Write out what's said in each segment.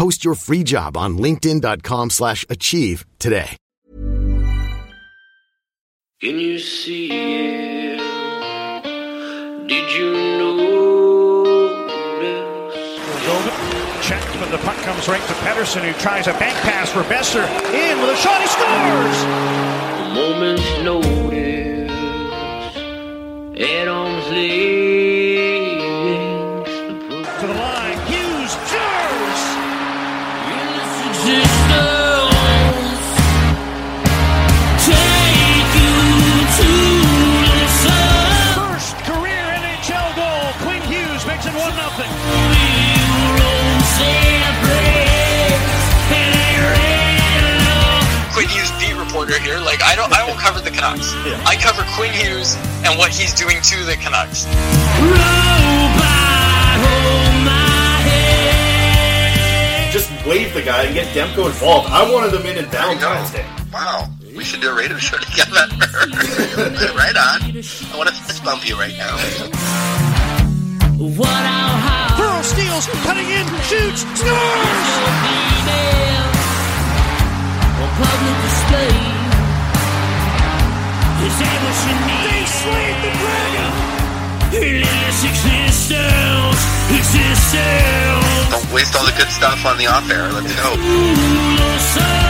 Post your free job on linkedin.com/achieve slash achieve today. Can you see it? Did you know. Check, but the puck comes right to Pettersson, who tries a bank pass for Boeser. In with a shot, he scores! A moment's notice at arm's I don't I won't cover the Canucks. I cover Quinn Hughes and what he's doing to the Canucks. just wave the guy and get Demko involved. I wanted them in in Valentine's Day. Wow. We should do a radio show together. right on. I want to fist bump you right now. Pearl steals, cutting in, shoots, scores! They slayed the dragon! Don't waste all the good stuff on the off air. Let's go.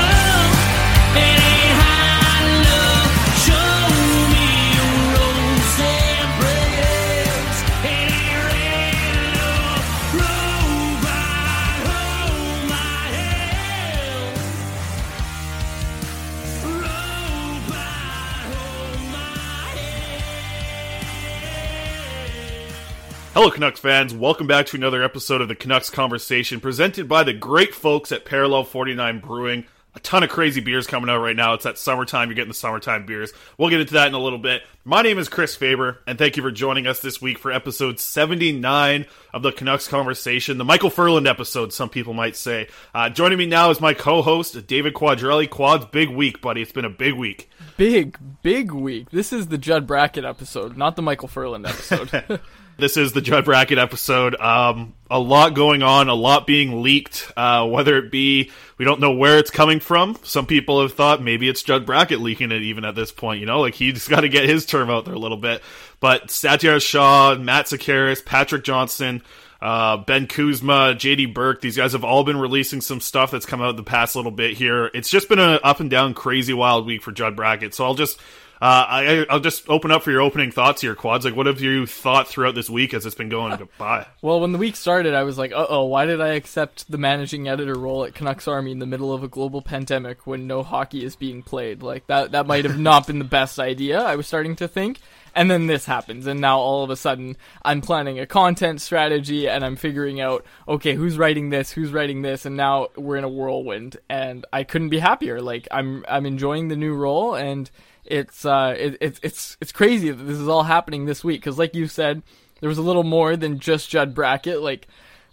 Hello, Canucks fans. Welcome back to another episode of the Canucks Conversation presented by the great folks at Parallel 49 Brewing. A ton of crazy beers coming out right now. It's that summertime. You're getting the summertime beers. We'll get into that in a little bit. My name is Chris Faber, and thank you for joining us this week for episode 79 of the Canucks Conversation, the Michael Ferland episode, some people might say. Uh, joining me now is my co host, David Quadrelli. Quad's big week, buddy. It's been a big week. Big, big week. This is the Judd Brackett episode, not the Michael Ferland episode. This is the Judd Brackett episode. Um, a lot going on, a lot being leaked. Uh, whether it be, we don't know where it's coming from. Some people have thought maybe it's Judd Brackett leaking it even at this point. You know, like he's got to get his term out there a little bit. But Satiar Shah, Matt Sekeres, Patrick Johnston, uh, Ben Kuzma, JD Burke, these guys have all been releasing some stuff that's come out the past little bit here. It's just been an up and down, crazy, wild week for Judd Brackett. So I'll just Uh, I, I'll just open up for your opening thoughts here, Quads. Like, what have you thought throughout this week as it's been going by? Well, when the week started, I was like, uh oh, why did I accept the managing editor role at Canucks Army in the middle of a global pandemic when no hockey is being played? Like, that, that might have not been the best idea, I was starting to think. And then this happens, and now all of a sudden, I'm planning a content strategy and I'm figuring out, okay, who's writing this, who's writing this, and now we're in a whirlwind, and I couldn't be happier. Like, I'm, I'm enjoying the new role, and it's uh it, it's it's it's crazy that this is all happening this week because like you said there was a little more than just Judd Brackett. Like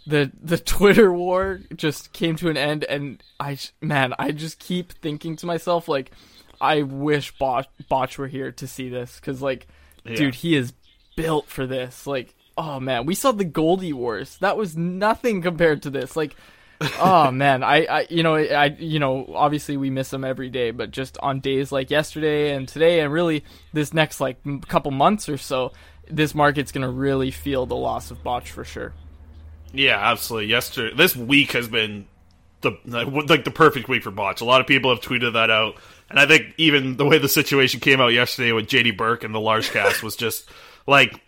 the the Twitter war just came to an end and I man I just keep thinking to myself like I wish Botch, Botch were here to see this because like Yeah. dude he is built for this. Like oh man we saw the Goldie Wars. That was nothing compared to this. Like oh man, I, I, you know, I, you know, obviously we miss him every day, but just on days like yesterday and today, and really this next like m- couple months or so, this market's gonna really feel the loss of Botch for sure. Yeah, absolutely. Yesterday, this week has been the like the perfect week for Botch. A lot of people have tweeted that out, and I think even the way the situation came out yesterday with JD Burke and the large cast was just like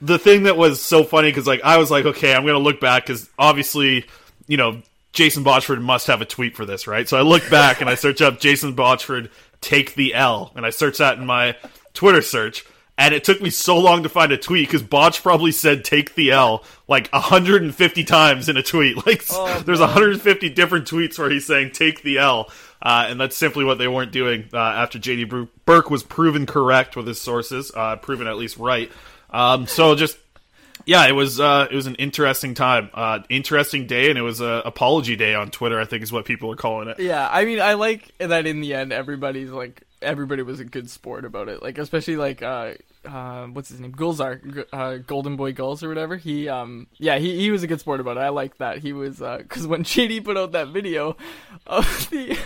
the thing that was so funny because like I was like, okay, I'm gonna look back because obviously, you know, Jason Botchford must have a tweet for this, right? So I look back and I search up Jason Botchford take the L, and I search that in my Twitter search. And it took me so long to find a tweet because Botch probably said "take the L" like 150 times in a tweet. Like there's 150 different tweets where he's saying "take the L," uh, and that's simply what they weren't doing uh, after JD Burke was proven correct with his sources, uh, proven at least right. Um, so just yeah, it was uh, it was an interesting time, uh, interesting day, and it was a apology day on Twitter. I think is what people are calling it. Yeah, I mean, I like that in the end, everybody's like, everybody was a good sport about it. Like, especially like, uh, uh, what's his name, Gulzar, uh, Golden Boy Gulls or whatever. He, um, yeah, he he was a good sport about it. I like that. He was, uh, because when JD put out that video of the,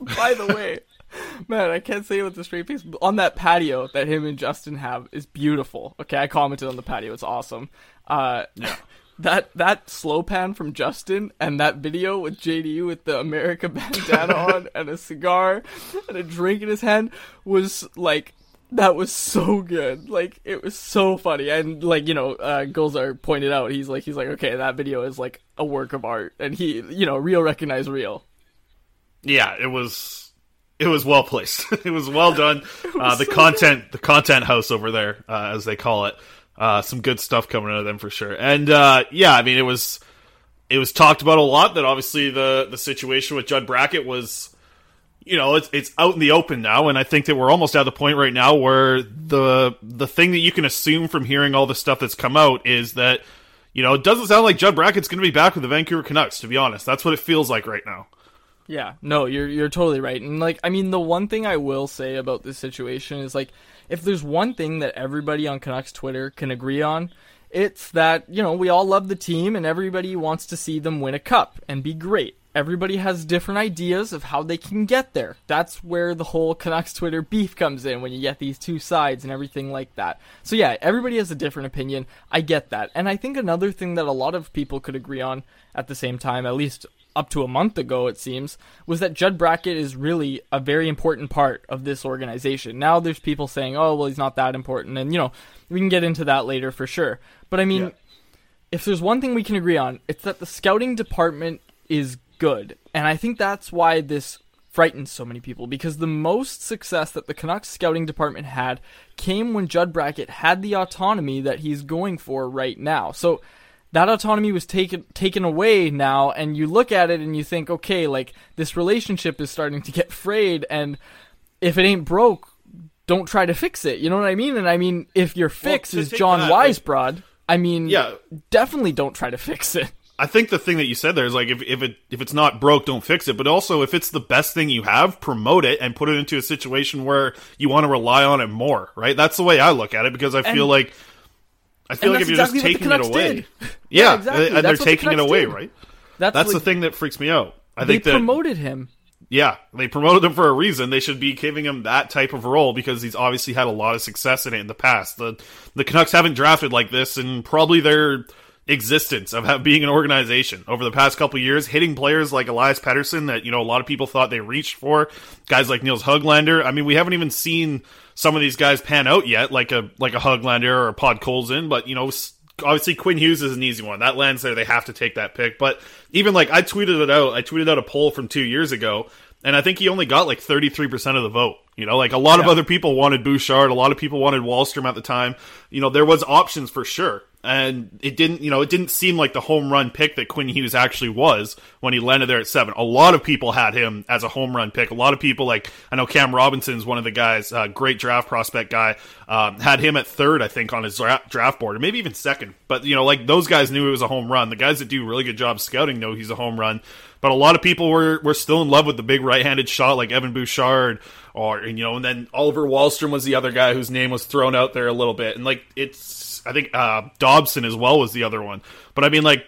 by the way. Man, I can't say it with a straight face. On that patio that him and Justin have is beautiful. Okay, I commented on the patio. It's awesome. Uh, that that slow pan from Justin and that video with JD with the America bandana on and a cigar and a drink in his hand was like that was so good. Like it was so funny. And like, you know, uh Gulzar pointed out, he's like he's like, okay, that video is like a work of art and he you know, real recognize real. Yeah, it was it was well placed. it was well done. uh, the content the content house over there, uh, as they call it. Uh, some good stuff coming out of them for sure. And uh, yeah, I mean it was it was talked about a lot that obviously the the situation with Judd Brackett was you know it's it's out in the open now and I think that we're almost at the point right now where the the thing that you can assume from hearing all the stuff that's come out is that you know it doesn't sound like Judd Brackett's going to be back with the Vancouver Canucks to be honest. That's what it feels like right now. Yeah, no, you're you're totally right. And like I mean the one thing I will say about this situation is like if there's one thing that everybody on Canucks Twitter can agree on, it's that, you know, we all love the team and everybody wants to see them win a cup and be great. Everybody has different ideas of how they can get there. That's where the whole Canucks Twitter beef comes in when you get these two sides and everything like that. So yeah, everybody has a different opinion. I get that. And I think another thing that a lot of people could agree on at the same time, at least up to a month ago, it seems, was that Judd Brackett is really a very important part of this organization. Now there's people saying, oh, well, he's not that important. And, you know, we can get into that later for sure. But I mean, if there's one thing we can agree on, it's that the scouting department is good. And I think that's why this frightens so many people because the most success that the Canucks scouting department had came when Judd Brackett had the autonomy that he's going for right now. So that autonomy was taken taken away now and you look at it and you think okay like this relationship is starting to get frayed and if it ain't broke don't try to fix it you know what i mean and i mean if your fix to is john that, like- weisbrod i mean Yeah. definitely don't try to fix it I think the thing that you said there is like if, if it if it's not broke, don't fix it. But also if it's the best thing you have, promote it and put it into a situation where you want to rely on it more. Right? That's the way I look at it because I feel And- like I feel and like if you're exactly just taking it away, yeah, Yeah, exactly. and they're That's what the taking it away, did. right? that's, That's like- the thing that freaks me out. I they think that promoted him yeah, they promoted him for a reason. They should be giving him that type of role because he's obviously had a lot of success in it in the past. The the Canucks haven't drafted like this, and probably their existence of have, being an organization over the past couple years, hitting players like Elias Pettersson that you know a lot of people thought they reached for, guys like Nils Hoglander. I mean, we haven't even seen some of these guys pan out yet, like a like a Hoglander or a Podkolzin, but you know. Obviously, Quinn Hughes is an easy one. That lands there; they have to take that pick. But even like I tweeted it out, I tweeted out a poll from two years ago and I think he only got like 33% of the vote. You know, like a lot yeah. of other people wanted Bouchard, a lot of people wanted Wahlstrom at the time. You know, there was options for sure. And it didn't, you know, it didn't seem like the home run pick that Quinn Hughes actually was when he landed there at seven. A lot of people had him as a home run pick. A lot of people, like I know Cam Robinson's one of the guys, uh, great draft prospect guy, um, had him at third, I think, on his dra- draft board, or maybe even second. But you know, like those guys knew it was a home run. The guys that do really good job scouting know he's a home run. But a lot of people were were still in love with the big right-handed shot like Evan Bouchard or you know, and then Oliver Wahlstrom was the other guy whose name was thrown out there a little bit. And like it's I think uh, Dobson as well was the other one. But I mean like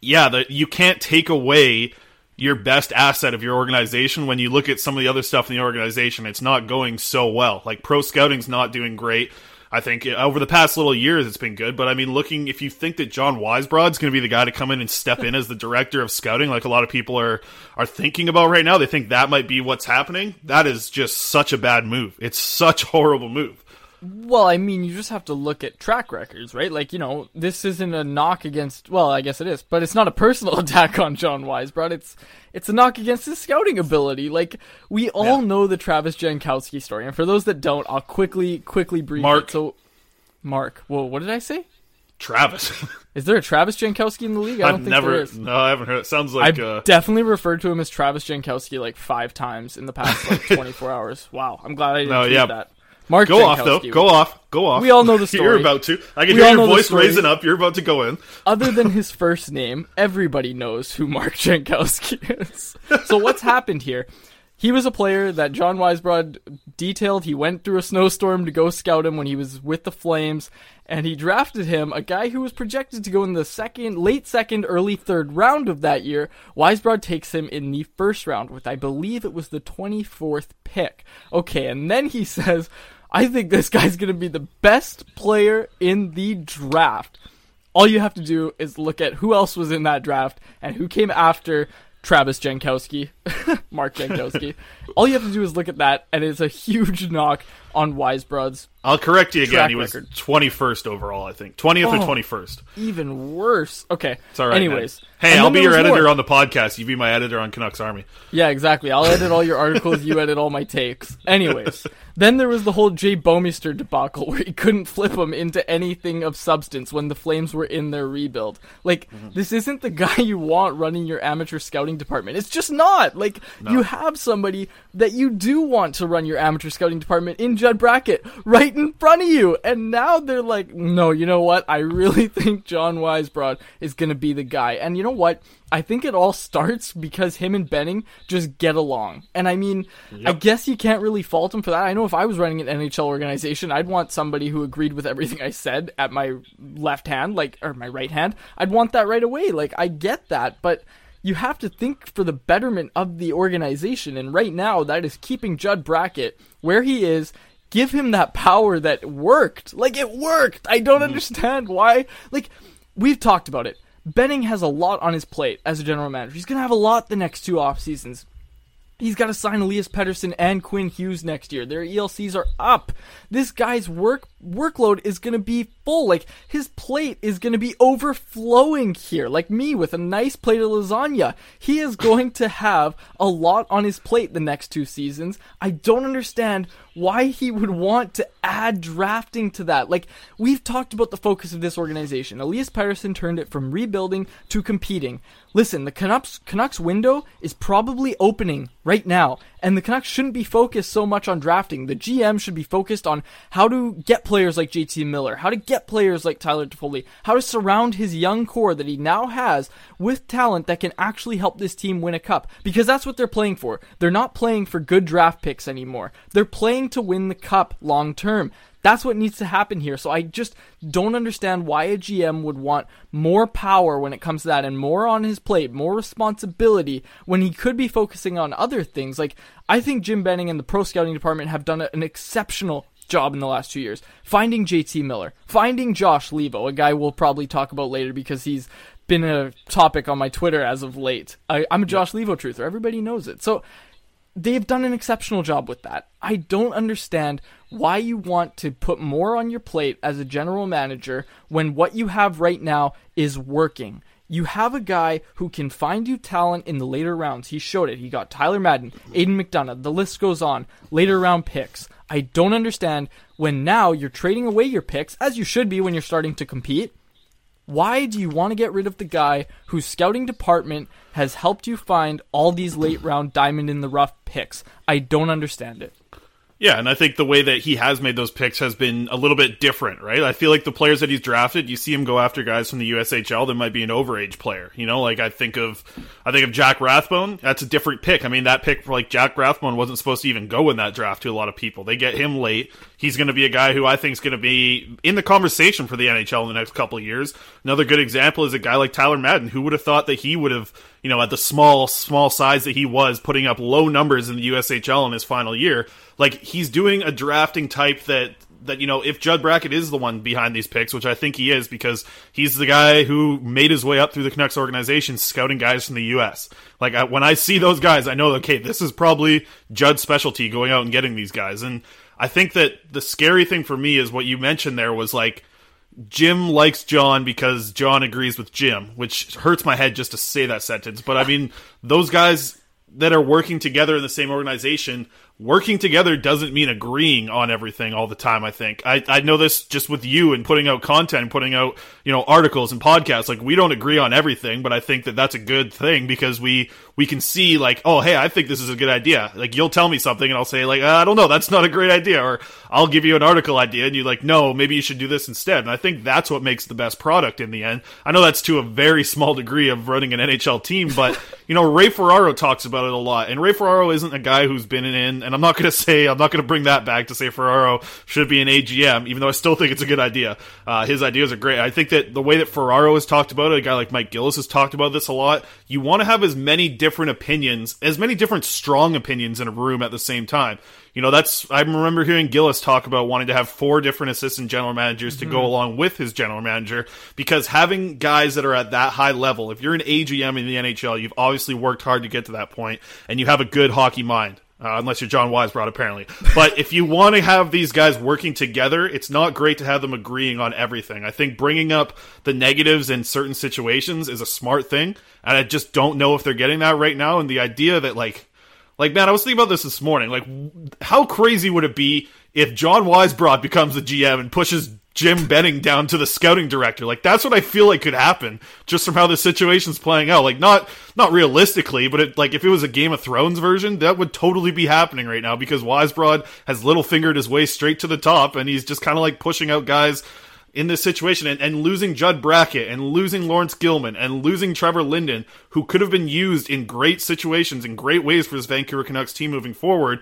yeah, the, you can't take away your best asset of your organization when you look at some of the other stuff in the organization it's not going so well like pro scouting's not doing great I think over the past little years it's been good, but I mean, looking if you think that John Weisbrod's going to be the guy to come in and step in as the director of scouting, like a lot of people are are thinking about right now, they think that might be what's happening. That is just such a bad move. It's such a horrible move. Well, I mean, you just have to look at track records, right? Like, you know, this isn't a knock against. Well, I guess it is, but it's not a personal attack on John Weisbrod. It's it's a knock against his scouting ability. Like, we all yeah. know the Travis Jankowski story, and for those that don't, I'll quickly quickly brief Mark. It. So, Mark, well, what did I say? Travis. is there a Travis Jankowski in the league? I don't I've think never, there is. No, I haven't heard. It sounds like I've uh... definitely referred to him as Travis Jankowski like five times in the past like 24 hours. Wow, I'm glad I didn't no, yeah. that. Mark go off though. Go off. Go off. We all know the story. You're about to. I can we hear your voice raising up. You're about to go in. Other than his first name, everybody knows who Mark Jankowski is. So what's happened here? He was a player that John Weisbrod detailed. He went through a snowstorm to go scout him when he was with the Flames, and he drafted him, a guy who was projected to go in the second, late second, early third round of that year. Weisbrod takes him in the first round with, I believe it was the 24th pick. Okay, and then he says, I think this guy's going to be the best player in the draft. All you have to do is look at who else was in that draft and who came after Travis Jankowski, Mark Jankowski. All you have to do is look at that, and it's a huge knock on Weisbrod's. I'll correct you again. He was twenty first overall, I think, twentieth oh, or twenty first. Even worse. Okay. It's all right. Anyways, man. hey, I'll be your editor more. on the podcast. You be my editor on Canucks Army. Yeah, exactly. I'll edit all your articles. you edit all my takes. Anyways, then there was the whole Jay Bouwmeester debacle where he couldn't flip him into anything of substance when the Flames were in their rebuild. Like, mm-hmm. this isn't the guy you want running your amateur scouting department. It's just not. Like, no. you have somebody that you do want to run your amateur scouting department in Judd Brackett right in front of you. And now they're like, no, you know what? I really think John Weisbrod is going to be the guy. And you know what? I think it all starts because him and Benning just get along. And I mean, yep. I guess you can't really fault him for that. I know if I was running an NHL organization, I'd want somebody who agreed with everything I said at my left hand, like, or my right hand. I'd want that right away. Like, I get that. But you have to think for the betterment of the organization. And right now, that is keeping Judd Brackett where he is. Give him that power that worked. Like, it worked. I don't mm-hmm. understand why. Like, we've talked about it. Benning has a lot on his plate as a general manager. He's going to have a lot the next two off seasons. He's got to sign Elias Pettersson and Quinn Hughes next year. Their ELCs are up. This guy's work workload is going to be full. Like his plate is going to be overflowing here. Like me with a nice plate of lasagna. He is going to have a lot on his plate the next two seasons. I don't understand why he would want to add drafting to that. Like we've talked about the focus of this organization. Elias Pettersson turned it from rebuilding to competing. Listen, the Canucks Canucks window is probably opening right now, and the Canucks shouldn't be focused so much on drafting. The GM should be focused on how to get players like JT Miller, how to get players like Tyler Toffoli, how to surround his young core that he now has with talent that can actually help this team win a cup. Because that's what they're playing for. They're not playing for good draft picks anymore. They're playing to win the cup long term. That's what needs to happen here. So I just don't understand why a GM would want more power when it comes to that and more on his plate, more responsibility when he could be focusing on other things. Like I think Jim Benning and the pro scouting department have done an exceptional job in the last two years. Finding JT Miller, finding Josh Leivo, a guy we'll probably talk about later because he's been a topic on my Twitter as of late. I, I'm a Josh Leivo truther. Everybody knows it. So they've done an exceptional job with that. I don't understand why you want to put more on your plate as a general manager when what you have right now is working. You have a guy who can find you talent in the later rounds. He showed it. He got Tyler Madden, Aidan McDonough. The list goes on. Later round picks. I don't understand when now you're trading away your picks, as you should be when you're starting to compete. Why do you want to get rid of the guy whose scouting department has helped you find all these late round diamond in the rough picks? I don't understand it. Yeah, and I think the way that he has made those picks has been a little bit different, right? I feel like the players that he's drafted, you see him go after guys from the USHL that might be an overage player. You know, like I think of I think of Jack Rathbone, that's a different pick. I mean, that pick for like Jack Rathbone wasn't supposed to even go in that draft to a lot of people. They get him late. He's going to be a guy who I think is going to be in the conversation for the NHL in the next couple years. Another good example is a guy like Tyler Madden. Who would have thought that he would have, you know, at the small small size that he was, putting up low numbers in the USHL in his final year like he's doing a drafting type that that you know if Judd Brackett is the one behind these picks, which I think he is because he's the guy who made his way up through the Canucks organization, scouting guys from the U.S. Like I, when I see those guys, I know okay, this is probably Judd's specialty, going out and getting these guys. And I think that the scary thing for me is what you mentioned there was like. Jim likes John because John agrees with Jim, which hurts my head just to say that sentence. But I mean, those guys that are working together in the same organization working together doesn't mean agreeing on everything all the time. I think I, I know this just with you and putting out content, and putting out you know articles and podcasts. Like we don't agree on everything, but I think that that's a good thing because we we can see like, oh hey, I think this is a good idea. Like you'll tell me something and I'll say like, uh, I don't know, that's not a great idea, or I'll give you an article idea and you're like, no, maybe you should do this instead. And I think that's what makes the best product in the end. I know that's to a very small degree of running an NHL team, but you know Ray Ferraro talks about it a lot, and Ray Ferraro isn't a guy who's been in and I'm not going to say I'm not going to bring that back to say Ferraro should be an AGM, even though I still think it's a good idea. Uh, his ideas are great. I think that the way that Ferraro has talked about it, a guy like Mike Gillis has talked about this a lot. You want to have as many different opinions, as many different strong opinions in a room at the same time. You know, that's I remember hearing Gillis talk about wanting to have four different assistant general managers to mm-hmm. go along with his general manager because having guys that are at that high level, if you're an AGM in the NHL, you've obviously worked hard to get to that point and you have a good hockey mind. Uh, unless you're John Weisbrod, apparently. But if you want to have these guys working together, it's not great to have them agreeing on everything. I think bringing up the negatives in certain situations is a smart thing, and I just don't know if they're getting that right now. And the idea that, like, like man, I was thinking about this this morning. Like, how crazy would it be if John Weisbrod becomes the GM and pushes Jim Benning down to the scouting director. Like that's what I feel like could happen just from how the situation's playing out. Like not not realistically, but it, like if it was a Game of Thrones version, that would totally be happening right now because Weisbrod has little fingered his way straight to the top, and he's just kind of like pushing out guys in this situation and, and losing Judd Brackett and losing Laurence Gilman and losing Trevor Linden, who could have been used in great situations in great ways for this Vancouver Canucks team moving forward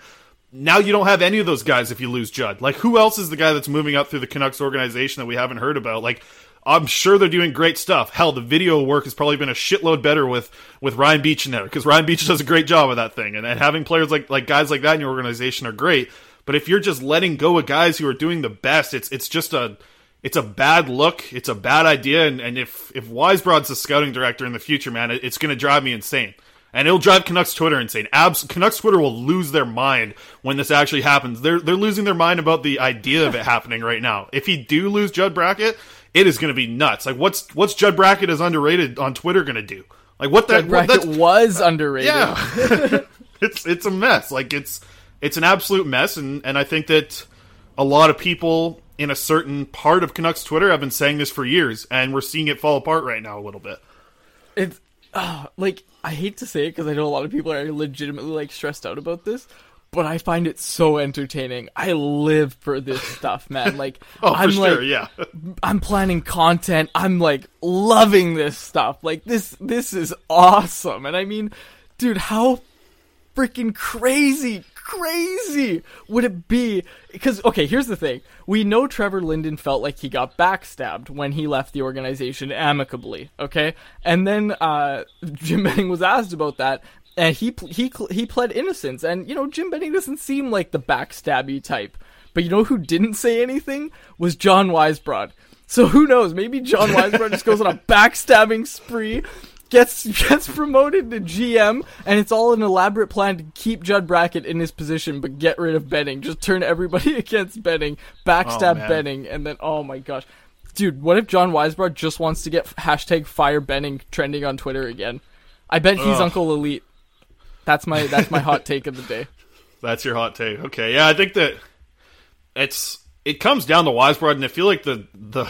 now you don't have any of those guys if you lose Judd. Like, who else is the guy that's moving up through the Canucks organization that we haven't heard about? Like, I'm sure they're doing great stuff. Hell, the video work has probably been a shitload better with with Ryan Beach in there because Ryan Beach does a great job of that thing, and, and having players like like guys like that in your organization are great. But if you're just letting go of guys who are doing the best, it's it's just a it's a bad look. It's a bad idea, and, and if if Weisbrod's the scouting director in the future, man, it, it's going to drive me insane and it'll drive Canucks Twitter insane. Abs- Canucks Twitter will lose their mind when this actually happens. They're they're losing their mind about the idea of it happening right now. If he do lose Judd Brackett, it is going to be nuts. Like what's what's Judd Brackett as underrated on Twitter going to do? Like what that Judd Brackett what, was underrated. Yeah, it's it's a mess. Like it's it's an absolute mess, and and I think that a lot of people in a certain part of Canucks Twitter have been saying this for years, and we're seeing it fall apart right now a little bit. It's uh, like I hate to say it because I know a lot of people are legitimately like stressed out about this, but I find it so entertaining. I live for this stuff, man. Like oh, I'm like, sure, yeah. I'm planning content. I'm like loving this stuff. Like this this is awesome. And I mean, dude, how freaking crazy crazy would it be? Because okay, here's the thing: we know Trevor Linden felt like he got backstabbed when he left the organization amicably. Okay, and then uh, Jim Benning was asked about that, and he he he pled innocence. And you know, Jim Benning doesn't seem like the backstabby type. But you know who didn't say anything was John Weisbrod. So who knows? Maybe John Weisbrod just goes on a backstabbing spree, gets gets promoted to GM, and it's all an elaborate plan to keep Judd Brackett in his position, but get rid of Benning. Just turn everybody against Benning, backstab Oh. Benning, and then oh my gosh, dude, what if John Weisbrod just wants to get hashtag Fire Benning trending on Twitter again? I bet he's Ugh. Uncle Elite. That's my that's my hot take of the day. That's your hot take. Okay, yeah, I think that it's it comes down to Weisbrod, and I feel like the the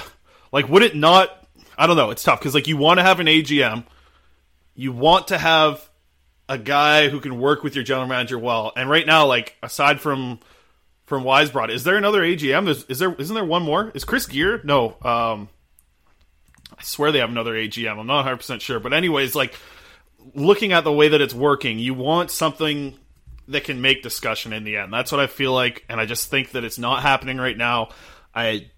like would it not? I don't know. It's tough because like you want to have an AGM, you want to have a guy who can work with your general manager well, and right now, like aside from from Weisbrod, is there another AGM? Is, is there isn't there one more? Is Chris Gear? No. Um, I swear they have another AGM. I'm not 100 percent sure, but anyways, like looking at the way that it's working, you want something that can make discussion in the end. That's what I feel like, and I just think that it's not happening right now. I,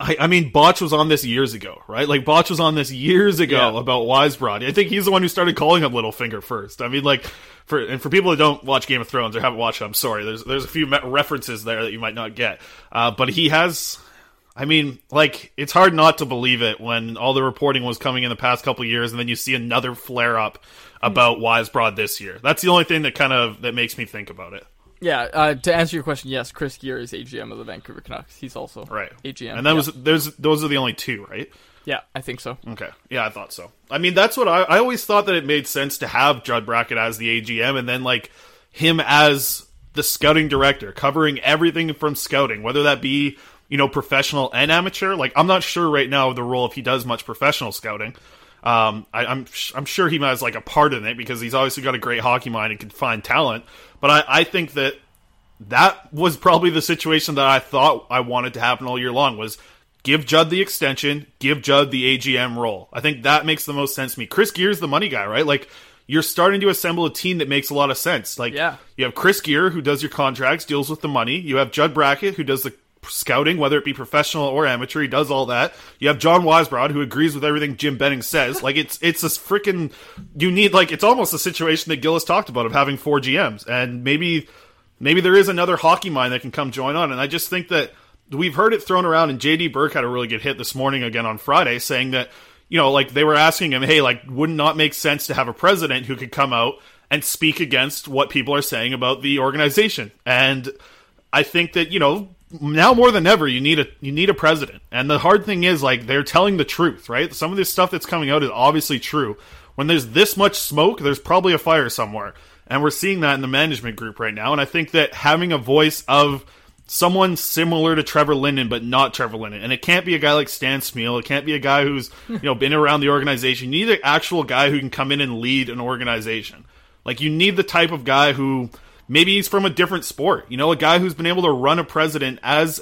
I, I mean, Botch was on this years ago, right? Like Botch was on this years ago Yeah. about Weisbrod. I think he's the one who started calling him Littlefinger first. I mean, like for and for people that don't watch Game of Thrones or haven't watched it, I'm sorry. There's there's a few references there that you might not get, uh, but he has. I mean, like it's hard not to believe it when all the reporting was coming in the past couple years, and then you see another flare up about Weisbrod this year. That's the only thing that kind of that makes me think about it. Yeah, uh, to answer your question, yes, Chris Gear is AGM of the Vancouver Canucks. He's also Right. AGM. And that yeah. was there's those are the only two, right? yeah, I think so. Okay. Yeah, I thought so. I mean, that's what I I always thought that it made sense to have Judd Brackett as the AGM and then like him as the scouting director, covering everything from scouting, whether that be, you know, professional and amateur. Like I'm not sure right now of the role if he does much professional scouting. Um, I, I'm I'm sure he has like a part in it because he's obviously got a great hockey mind and can find talent. But I, I think that that was probably the situation that I thought I wanted to happen all year long was give Judd the extension, give Judd the AGM role. I think that makes the most sense to me. Chris Gear's the money guy, right? Like you're starting to assemble a team that makes a lot of sense. Like Yeah. you have Chris Gear who does your contracts, deals with the money. You have Judd Brackett who does the scouting, whether it be professional or amateur. He does all that. You have John Weisbrod who agrees with everything Jim Benning says. Like it's it's this freaking you need like it's almost a situation that Gillis talked about of having four GMs and maybe maybe there is another hockey mind that can come join on. And I just think that we've heard it thrown around, and JD Burke had a really good hit this morning again on Friday, saying that you know, like they were asking him, hey, like, would not make sense to have a president who could come out and speak against what people are saying about the organization? And I think that you know now more than ever you need a you need a president. And the hard thing is like they're telling the truth, right? Some of this stuff that's coming out is obviously true. When there's this much smoke, there's probably a fire somewhere. And we're seeing that in the management group right now. And I think that having a voice of someone similar to Trevor Linden, but not Trevor Linden. And it can't be a guy like Stan Smyl. It can't be a guy who's you know been around the organization. You need an actual guy who can come in and lead an organization. Like you need the type of guy who maybe he's from a different sport. You know, a guy who's been able to run a president as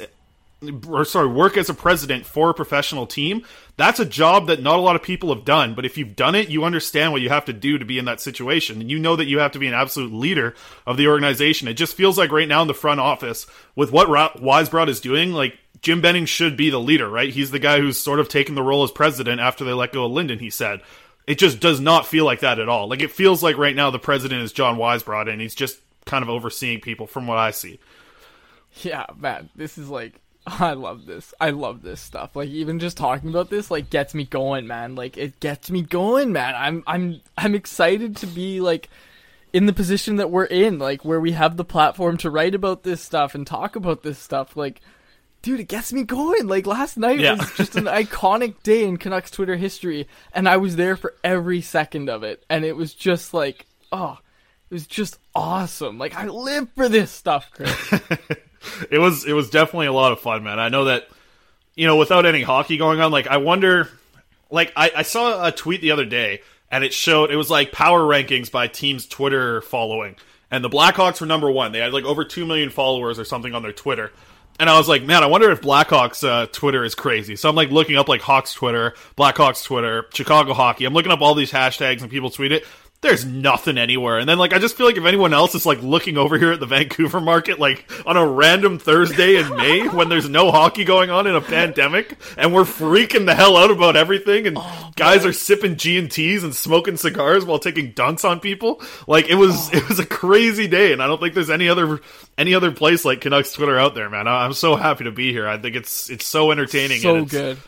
or sorry, work as a president for a professional team. That's a job that not a lot of people have done. But if you've done it, you understand what you have to do to be in that situation. And you know that you have to be an absolute leader of the organization. It just feels like right now in the front office, with what Weisbrod is doing, like Jim Benning should be the leader, right? He's the guy who's sort of taken the role as president after they let go of Linden, he said. It just does not feel like that at all. Like it feels like right now the president is John Weisbrod and he's just kind of overseeing people from what I see. Yeah, man, this is like I love this. I love this stuff. Like even just talking about this like gets me going, man. Like it gets me going, man. I'm I'm I'm excited to be like in the position that we're in, like where we have the platform to write about this stuff and talk about this stuff. Like dude, it gets me going. Like last night Yeah. was just an iconic day in Canucks Twitter history and I was there for every second of it and it was just like, oh, it was just awesome. Like I live for this stuff, Chris. it was it was definitely a lot of fun, man. I know that you know without any hockey going on, like I wonder, like I, I saw a tweet the other day and it showed it was like power rankings by teams' Twitter following, and the Blackhawks were number one. They had like over two million followers or something on their Twitter. And I was like, man, I wonder if Blackhawks uh, Twitter is crazy. So I'm like looking up like Hawks Twitter, Blackhawks Twitter, Chicago hockey. I'm looking up all these hashtags and people tweet it. There's nothing anywhere. And then like I just feel like if anyone else is like looking over here at the Vancouver market like on a random Thursday in May when there's no hockey going on in a pandemic and we're freaking the hell out about everything and oh, guys are sipping G and T's and smoking cigars while taking dunks on people. Like it was oh. it was a crazy day and I don't think there's any other any other place like Canucks Twitter out there, man. I'm so happy to be here. I think it's it's so entertaining. So good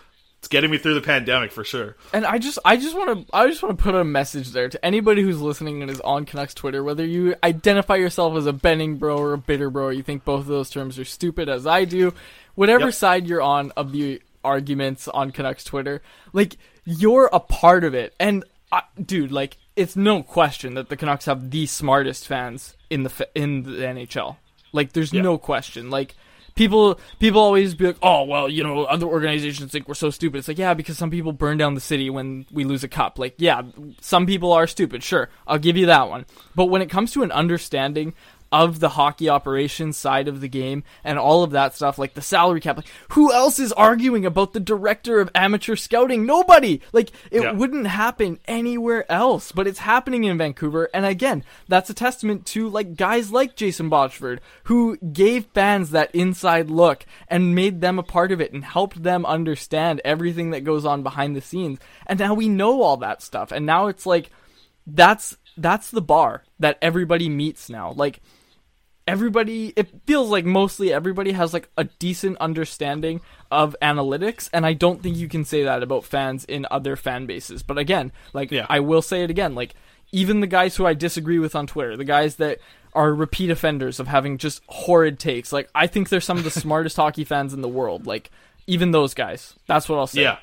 it's getting me through the pandemic for sure. And I just I just want to I just want to put a message there to anybody who's listening and is on Canucks Twitter, whether you identify yourself as a Benning bro or a bitter bro, you think both of those terms are stupid as I do, whatever yep. side you're on of the arguments on Canucks Twitter, like you're a part of it. And I, dude, like it's no question that the Canucks have the smartest fans in the in the NHL. Like there's yeah. no question. Like people people always be like, oh well, you know, other organizations think we're so stupid. It's like yeah, because some people burn down the city when we lose a cup. Like yeah, some people are stupid. Sure, I'll give you that one. But when it comes to an understanding of the hockey operations side of the game and all of that stuff, like the salary cap. Like, who else is arguing about the director of amateur scouting? Nobody. Like, it yeah. wouldn't happen anywhere else, but it's happening in Vancouver. And again, that's a testament to like guys like Jason Botchford, who gave fans that inside look and made them a part of it and helped them understand everything that goes on behind the scenes. And now we know all that stuff. And now it's like, that's that's the bar that everybody meets now. Like everybody it feels like mostly everybody has like a decent understanding of analytics and i don't think you can say that about fans in other fan bases. But again like yeah. i will say it again like even the guys who i disagree with on twitter the guys that are repeat offenders of having just horrid takes like i think they're some of the smartest hockey fans in the world like even those guys. That's what i'll say. Yeah.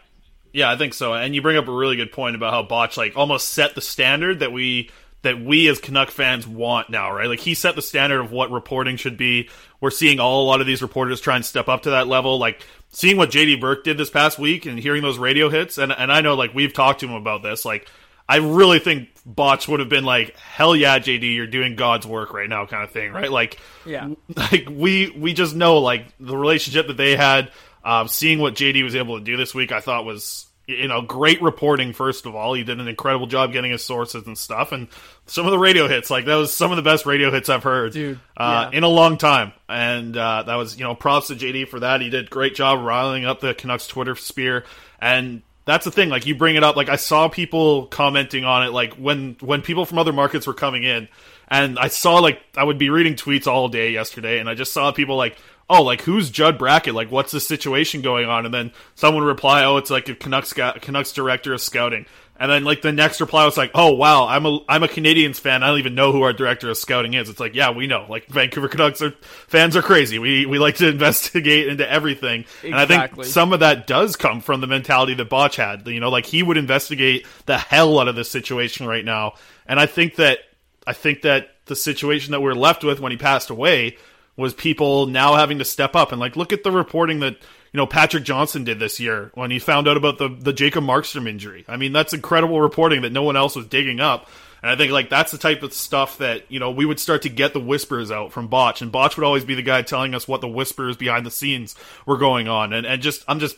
Yeah i think so. And you bring up a really good point about how botch like almost set the standard that we that we as Canuck fans want now, right? Like he set the standard of what reporting should be. We're seeing all a lot of these reporters try and step up to that level. Like seeing what JD Burke did this past week and hearing those radio hits, and and I know like we've talked to him about this. Like I really think Botch would have been like, "Hell yeah, JD, you're doing God's work right now," kind of thing, right? Like, yeah, like we we just know like the relationship that they had. Um, seeing what JD was able to do this week, I thought was you know, great reporting. First of all, he did an incredible job getting his sources and stuff, and some of the radio hits, like that was some of the best radio hits I've heard Dude, uh, yeah. in a long time. And uh, that was, you know, props to JD for that. He did great job riling up the Canucks Twitter sphere, and that's the thing. Like you bring it up, like I saw people commenting on it, like when when people from other markets were coming in, and I saw like I would be reading tweets all day yesterday, and I just saw people like oh, like who's Judd Brackett? Like, what's the situation going on? And then someone reply, oh, it's like a Canucks Canucks director of scouting. And then like the next reply was like, "Oh wow, I'm a I'm a Canadiens fan. I don't even know who our director of scouting is." It's like, yeah, we know. Like Vancouver Canucks are fans are crazy. We we like to investigate into everything, exactly. and I think some of that does come from the mentality that Botch had. You know, like he would investigate the hell out of this situation right now, and I think that I think that the situation that we're left with when he passed away was people now having to step up and like look at the reporting that you know Patrick Johnston did this year when he found out about the the Jacob Markstrom injury. I mean, that's incredible reporting that no one else was digging up. And I think like that's the type of stuff that you know we would start to get the whispers out from Botch, and Botch would always be the guy telling us what the whispers behind the scenes were going on. And and just I'm just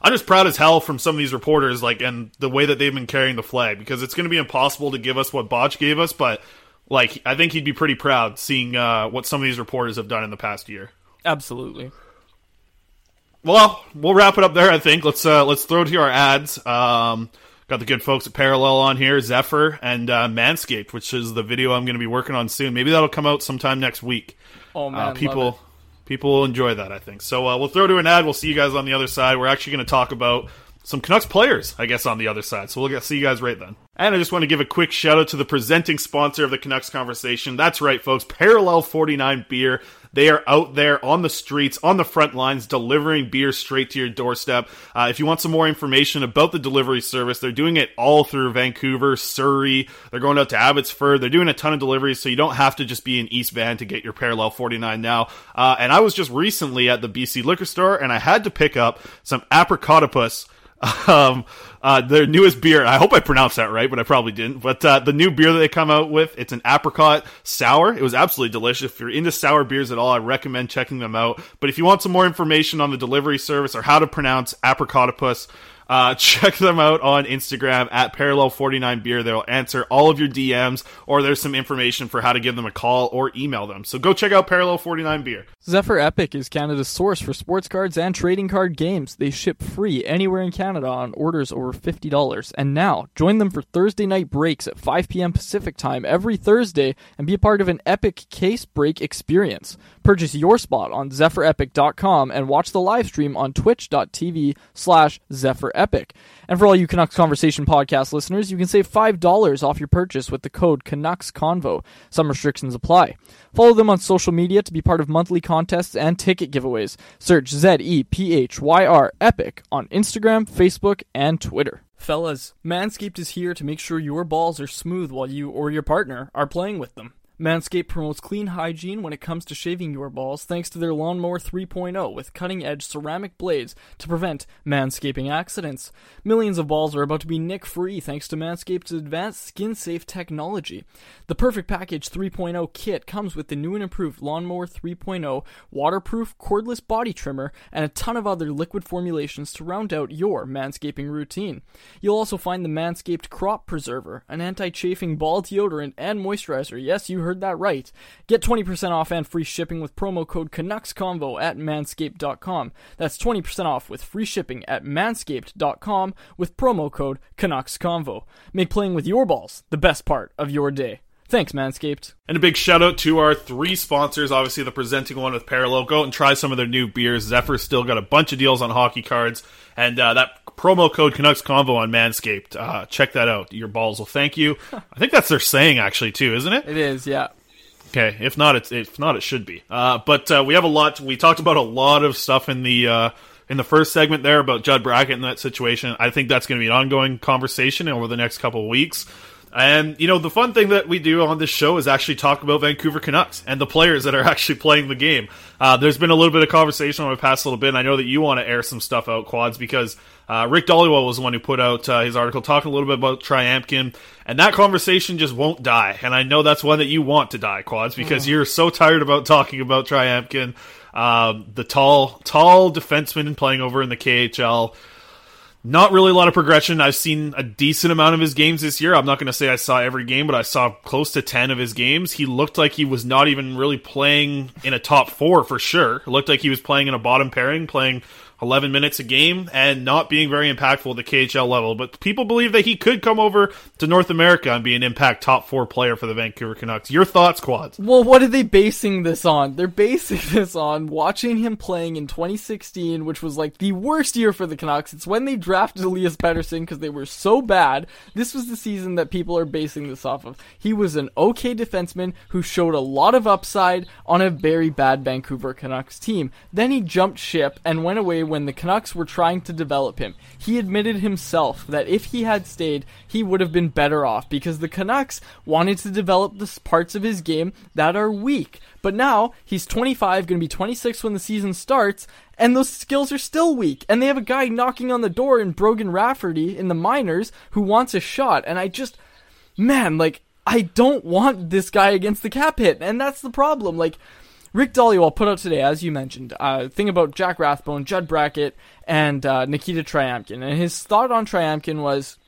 I'm just proud as hell from some of these reporters, like and the way that they've been carrying the flag because it's going to be impossible to give us what Botch gave us, but like I think he'd be pretty proud seeing uh, what some of these reporters have done in the past year. Absolutely. Well, we'll wrap it up there. I think let's uh, let's throw to our ads. Um, got the good folks at Parallel on here, Zephyr and uh, Manscaped, which is the video I'm going to be working on soon. Maybe that'll come out sometime next week. Oh man, uh, people people will enjoy that. I think so. Uh, we'll throw to an ad. We'll see you guys on the other side. We're actually going to talk about some Canucks players, I guess, on the other side. So we'll get, see you guys right then. And I just want to give a quick shout out to the presenting sponsor of the Canucks conversation. That's right, folks. Parallel 49 Beer. They are out there on the streets, on the front lines, delivering beer straight to your doorstep. Uh, if you want some more information about the delivery service, they're doing it all through Vancouver, Surrey. They're going out to Abbotsford. They're doing a ton of deliveries, so you don't have to just be in East Van to get your Parallel 49 now. Uh, and I was just recently at the BC liquor store, and I had to pick up some apricotopus um, uh, their newest beer. I hope I pronounced that right, but I probably didn't. But uh, the new beer that they come out with, it's an apricot sour. It was absolutely delicious. If you're into sour beers at all, I recommend checking them out. But if you want some more information on the delivery service or how to pronounce apricotopus, Uh, check them out on Instagram at Parallel49Beer. They'll answer all of your DMs, or there's some information for how to give them a call or email them. So go check out Parallel49Beer. Zephyr Epic is Canada's source for sports cards and trading card games. They ship free anywhere in Canada on orders over $50. And now, join them for Thursday night breaks at 5 p.m. Pacific time every Thursday and be a part of an epic case break experience. Purchase your spot on zephyrepic.com and watch the live stream on twitch.tv slash zephyrepic. And for all you Canucks Conversation podcast listeners, you can save $5 off your purchase with the code Canucks Convo. Some restrictions apply. Follow them on social media to be part of monthly contests and ticket giveaways. Search Z E P H Y R Epic on Instagram, Facebook, and Twitter. Fellas, Manscaped is here to make sure your balls are smooth while you or your partner are playing with them. Manscaped promotes clean hygiene when it comes to shaving your balls thanks to their Lawnmower 3.0 with cutting edge ceramic blades to prevent manscaping accidents. Millions of balls are about to be nick free thanks to Manscaped's advanced skin safe technology. The Perfect Package 3.0 kit comes with the new and improved Lawnmower 3.0 waterproof cordless body trimmer and a ton of other liquid formulations to round out your manscaping routine. You'll also find the Manscaped Crop Preserver, an anti chafing ball deodorant and moisturizer. Yes, you heard that right. Get 20% off and free shipping with promo code CanucksConvo at manscaped.com. That's 20% off with free shipping at manscaped.com with promo code CanucksConvo. Make playing with your balls the best part of your day. Thanks, Manscaped. And a big shout out to our three sponsors. Obviously, the presenting one with Parallel. Go out and try some of their new beers. Zephyr still got a bunch of deals on hockey cards, and uh, that promo code Canucks Convo on Manscaped. Uh, check that out. Your balls will thank you. I think that's their saying actually too, isn't it? It is, yeah. Okay, if not, it's if not, it should be. Uh, but uh, we have a lot. We talked about a lot of stuff in the uh, in the first segment there about Judd Brackett and that situation. I think that's going to be an ongoing conversation over the next couple of weeks. And you know, the fun thing that we do on this show is actually talk about Vancouver Canucks and the players that are actually playing the game. Uh, there's been a little bit of conversation over the past little bit, and I know that you want to air some stuff out, Quads, because uh, Rick Dhaliwal was the one who put out uh, his article talking a little bit about Tryamkin, and that conversation just won't die. And I know that's one that you want to die, Quads, because you're so tired about talking about Tryamkin, um, the tall, tall defenseman playing over in the KHL. Not really a lot of progression. I've seen a decent amount of his games this year. I'm not going to say I saw every game, but I saw close to 10 of his games. He looked like he was not even really playing in a top four for sure. It looked like he was playing in a bottom pairing, playing 11 minutes a game, and not being very impactful at the KHL level. But people believe that he could come over to North America and be an impact top four player for the Vancouver Canucks. Your thoughts, Quads? Well, what are they basing this on? They're basing this on watching him playing in 2016, which was like the worst year for the Canucks. It's when they drafted Elias Pettersson because they were so bad. This was the season that people are basing this off of. He was an okay defenseman who showed a lot of upside on a very bad Vancouver Canucks team. Then he jumped ship and went away when the Canucks were trying to develop him. He admitted himself that if he had stayed, he would have been better off because the Canucks wanted to develop the parts of his game that are weak. But now he's 25, going to be 26 when the season starts, and those skills are still weak. And they have a guy knocking on the door in Brogan Rafferty in the minors who wants a shot. And I just, man, like, I don't want this guy against the cap hit. And that's the problem. Like, Rick Dhaliwal put out today, as you mentioned, uh, thing about Jack Rathbone, Judd Brackett, and uh, Nikita Tryamkin. And his thought on Tryamkin was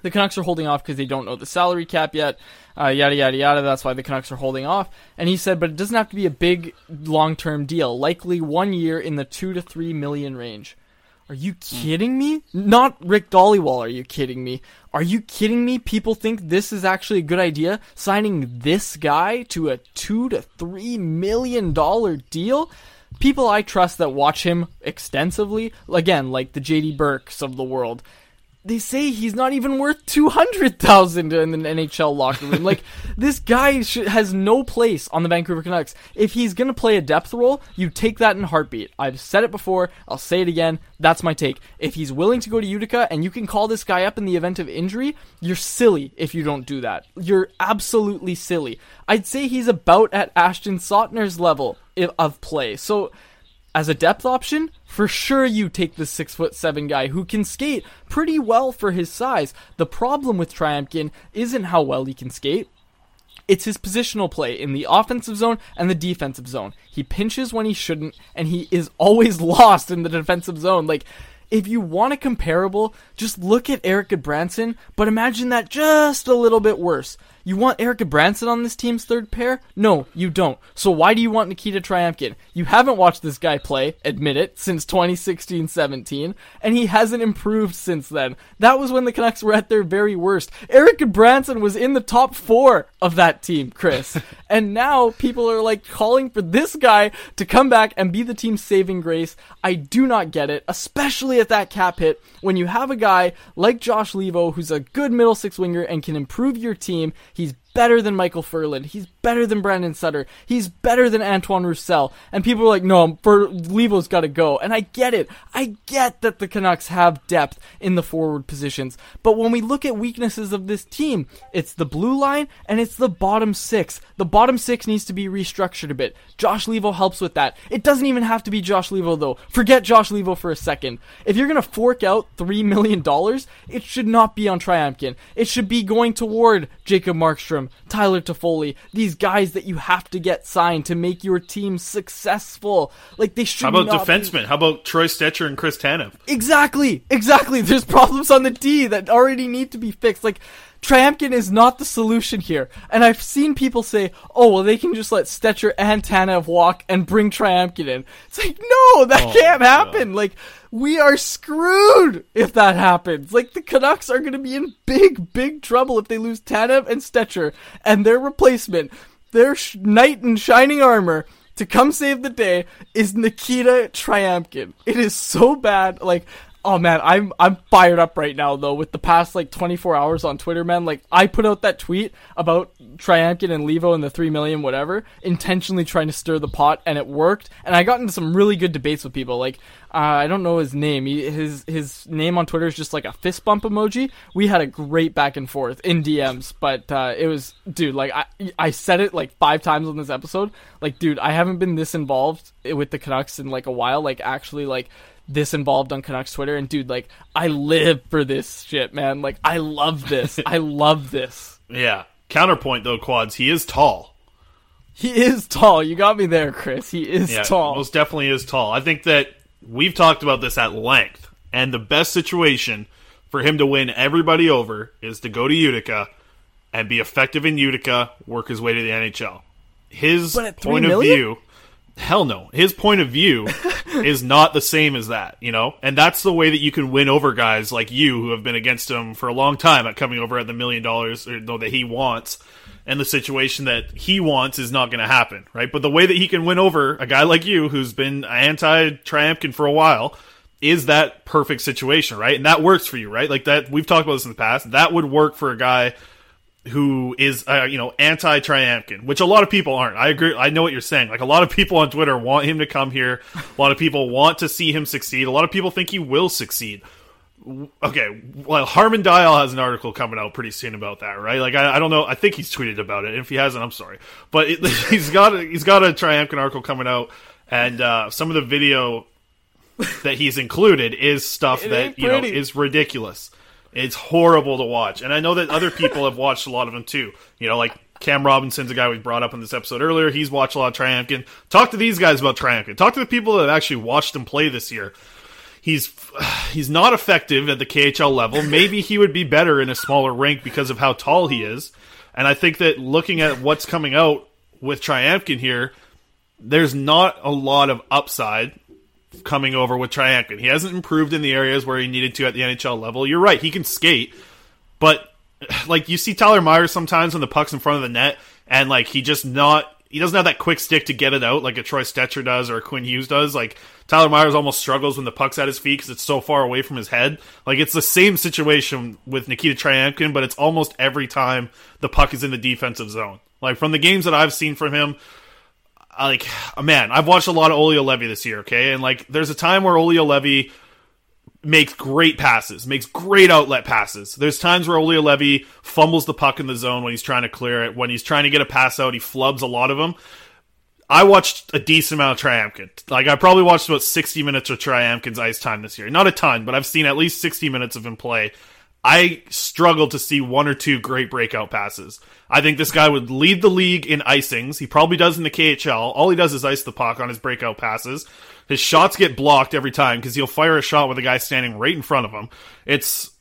the Canucks are holding off because they don't know the salary cap yet, uh, yada, yada, yada. That's why the Canucks are holding off. And he said, but it doesn't have to be a big long term deal, likely one year in the two to three million range. Are you kidding me? Not Rick Dhaliwal, are you kidding me? Are you kidding me? People think this is actually a good idea? Signing this guy to a two to three million dollar deal? People I trust that watch him extensively, again, like the JD Burkes of the world, they say he's not even worth 200,000 in the NHL locker room. like this guy sh- has no place on the Vancouver Canucks. If he's going to play a depth role, you take that in heartbeat. I've said it before, I'll say it again. That's my take. If he's willing to go to Utica and you can call this guy up in the event of injury, you're silly if you don't do that. You're absolutely silly. I'd say he's about at Ashton Sautner's level of play. So as a depth option, for sure you take the six foot seven guy who can skate pretty well for his size. The problem with Tryamkin isn't how well he can skate. It's his positional play in the offensive zone and the defensive zone. He pinches when he shouldn't, and he is always lost in the defensive zone. Like, if you want a comparable, just look at Erik Gudbranson, but imagine that just a little bit worse. You want Erik Gudbranson on this team's third pair? No, you don't. So why do you want Nikita Tryamkin? You haven't watched this guy play, admit it, since 2016-17, and he hasn't improved since then. That was when the Canucks were at their very worst. Erik Gudbranson was in the top four of that team, Chris. and now people are like calling for this guy to come back and be the team's saving grace. I do not get it, especially at that cap hit when you have a guy like Josh Leivo who's a good middle six winger and can improve your team. He's better than Michael Ferland. He's better than Brandon Sutter. He's better than Antoine Roussel. And people are like, no, for Leivo's got to go. And I get it. I get that the Canucks have depth in the forward positions. But when we look at weaknesses of this team, it's the blue line and it's the bottom six. The bottom six needs to be restructured a bit. Josh Leivo helps with that. It doesn't even have to be Josh Leivo, though. Forget Josh Leivo for a second. If you're gonna fork out three million dollars, it should not be on Tryamkin. It should be going toward Jacob Markstrom, Tyler Toffoli, these guys that you have to get signed to make your team successful. Like they should. How about defensemen? Be... How about Troy Stecher and Chris Tanev? Exactly, exactly. There's problems on the D that already need to be fixed. Like Tryamkin is not the solution here. And I've seen people say, oh, well, they can just let Stecher and Tanev walk and bring Tryamkin in. It's like, no, that Oh, can't happen. Like, we are screwed if that happens. Like, the Canucks are going to be in big, big trouble if they lose Tanev and Stecher and their replacement, their sh- knight in shining armor, to come save the day is Nikita Tryamkin. It is so bad. Like, Oh man, I'm I'm fired up right now though with the past like 24 hours on Twitter, man. Like I put out that tweet about Tryamkin and Leivo and the 3 million whatever, intentionally trying to stir the pot and it worked. And I got into some really good debates with people. Like uh, I don't know his name. He, his his name on Twitter is just like a fist bump emoji. We had a great back and forth in DMs, but uh, it was dude, like I I said it like 5 times on this episode. Like dude, I haven't been this involved with the Canucks in like a while, like actually like this involved on Canucks Twitter and dude like I live for this shit man like I love this I love this Yeah. Counterpoint though, quads. He is tall. he is tall you got me there Chris he is Yeah, tall most definitely is tall. I think that we've talked about this at length, and the best situation for him to win everybody over is to go to Utica and be effective in Utica, work his way to the NHL. His But at three point of view, hell no. His point of view is not the same as that, you know? And that's the way that you can win over guys like you who have been against him for a long time at coming over at the million dollars or no, that he wants. And the situation that he wants is not going to happen, right? But the way that he can win over a guy like you who's been anti Tryamkin for a while is that perfect situation, right? And that works for you, right? Like that, we've talked about this in the past. That would work for a guy who is uh, you know anti Tryamkin, which a lot of people aren't. I agree. I know what you're saying. Like a lot of people on Twitter want him to come here. A lot of people want to see him succeed. A lot of people think he will succeed. Okay, well, Harman Dayal has an article coming out pretty soon about that, right? Like, I, I don't know. I think he's tweeted about it. If he hasn't, I'm sorry, but it, he's got a, he's got a Tryamkin article coming out, and uh, some of the video that he's included is stuff that you know is ridiculous. It's horrible to watch, and I know that other people have watched a lot of them too. You know, like Cam Robinson's a guy we brought up in this episode earlier. He's watched a lot of Tryamkin. Talk to these guys about Tryamkin. Talk to the people that have actually watched him play this year. He's he's not effective at the KHL level. Maybe he would be better in a smaller rink because of how tall he is. And I think that looking at what's coming out with Tryamkin here, there's not a lot of upside coming over with Tryamkin. He hasn't improved in the areas where he needed to at the NHL level. You're right, he can skate, but like you see Tyler Myers sometimes when the puck's in front of the net and like he just not he doesn't have that quick stick to get it out like a Troy Stecher does or a Quinn Hughes does. Like Tyler Myers almost struggles when the puck's at his feet because it's so far away from his head. Like it's the same situation with Nikita Tryamkin, but it's almost every time the puck is in the defensive zone. Like from the games that I've seen from him, like oh, man, I've watched a lot of Olli Juolevi this year. Okay, and like there's a time where Olli Juolevi makes great passes, makes great outlet passes. There's times where Olli Juolevi fumbles the puck in the zone when he's trying to clear it. When he's trying to get a pass out, he flubs a lot of them. I watched a decent amount of Tryamkin. Like I probably watched about 60 minutes of Tryamkin's ice time this year. Not a ton, but I've seen at least 60 minutes of him play. I struggle to see one or two great breakout passes. I think this guy would lead the league in icings. He probably does in the KHL. All he does is ice the puck on his breakout passes. His shots get blocked every time because he'll fire a shot with a guy standing right in front of him. It's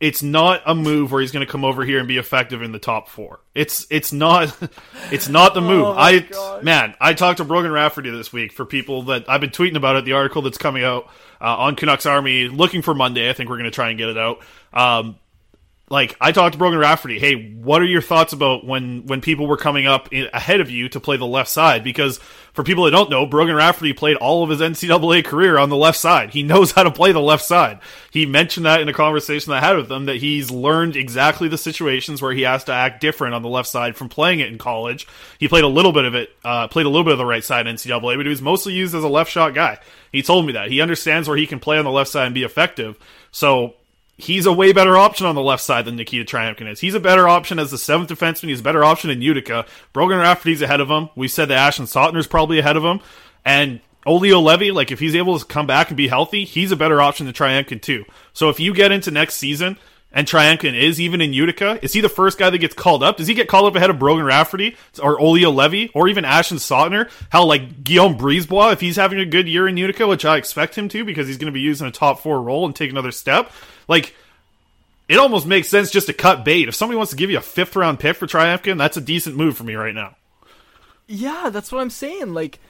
it's not a move where he's going to come over here and be effective in the top four. It's it's not it's not the move. Oh I gosh. man, I talked to Brogan Rafferty this week for people that I've been tweeting about it. The article that's coming out uh, on Canucks Army, looking for Monday. I think we're going to try and get it out. Um, like I talked to Brogan Rafferty. Hey, what are your thoughts about when when people were coming up in, ahead of you to play the left side? Because for people that don't know, Brogan Rafferty played all of his NCAA career on the left side. He knows how to play the left side. He mentioned that in a conversation I had with him that he's learned exactly the situations where he has to act different on the left side from playing it in college. He played a little bit of it, uh, played a little bit of the right side in NCAA, but he was mostly used as a left shot guy. He told me that he understands where he can play on the left side and be effective. So he's a way better option on the left side than Nikita Tryamkin is. He's a better option as the seventh defenseman. He's a better option in Utica. Brogan Rafferty's ahead of him. We said that Ashton Sautner's probably ahead of him. And Olli Juolevi, like if he's able to come back and be healthy, he's a better option than Tryamkin too. So if you get into next season and Tryamkin is even in Utica, is he the first guy that gets called up? Does he get called up ahead of Brogan Rafferty or Olli Juolevi or even Ashton Sautner? How like Guillaume Brisebois, if he's having a good year in Utica, which I expect him to because he's going to be using a top four role and take another step, like it almost makes sense just to cut bait. If somebody wants to give you a fifth round pick for Tryamkin, that's a decent move for me right now. Yeah, that's what I'm saying. Like,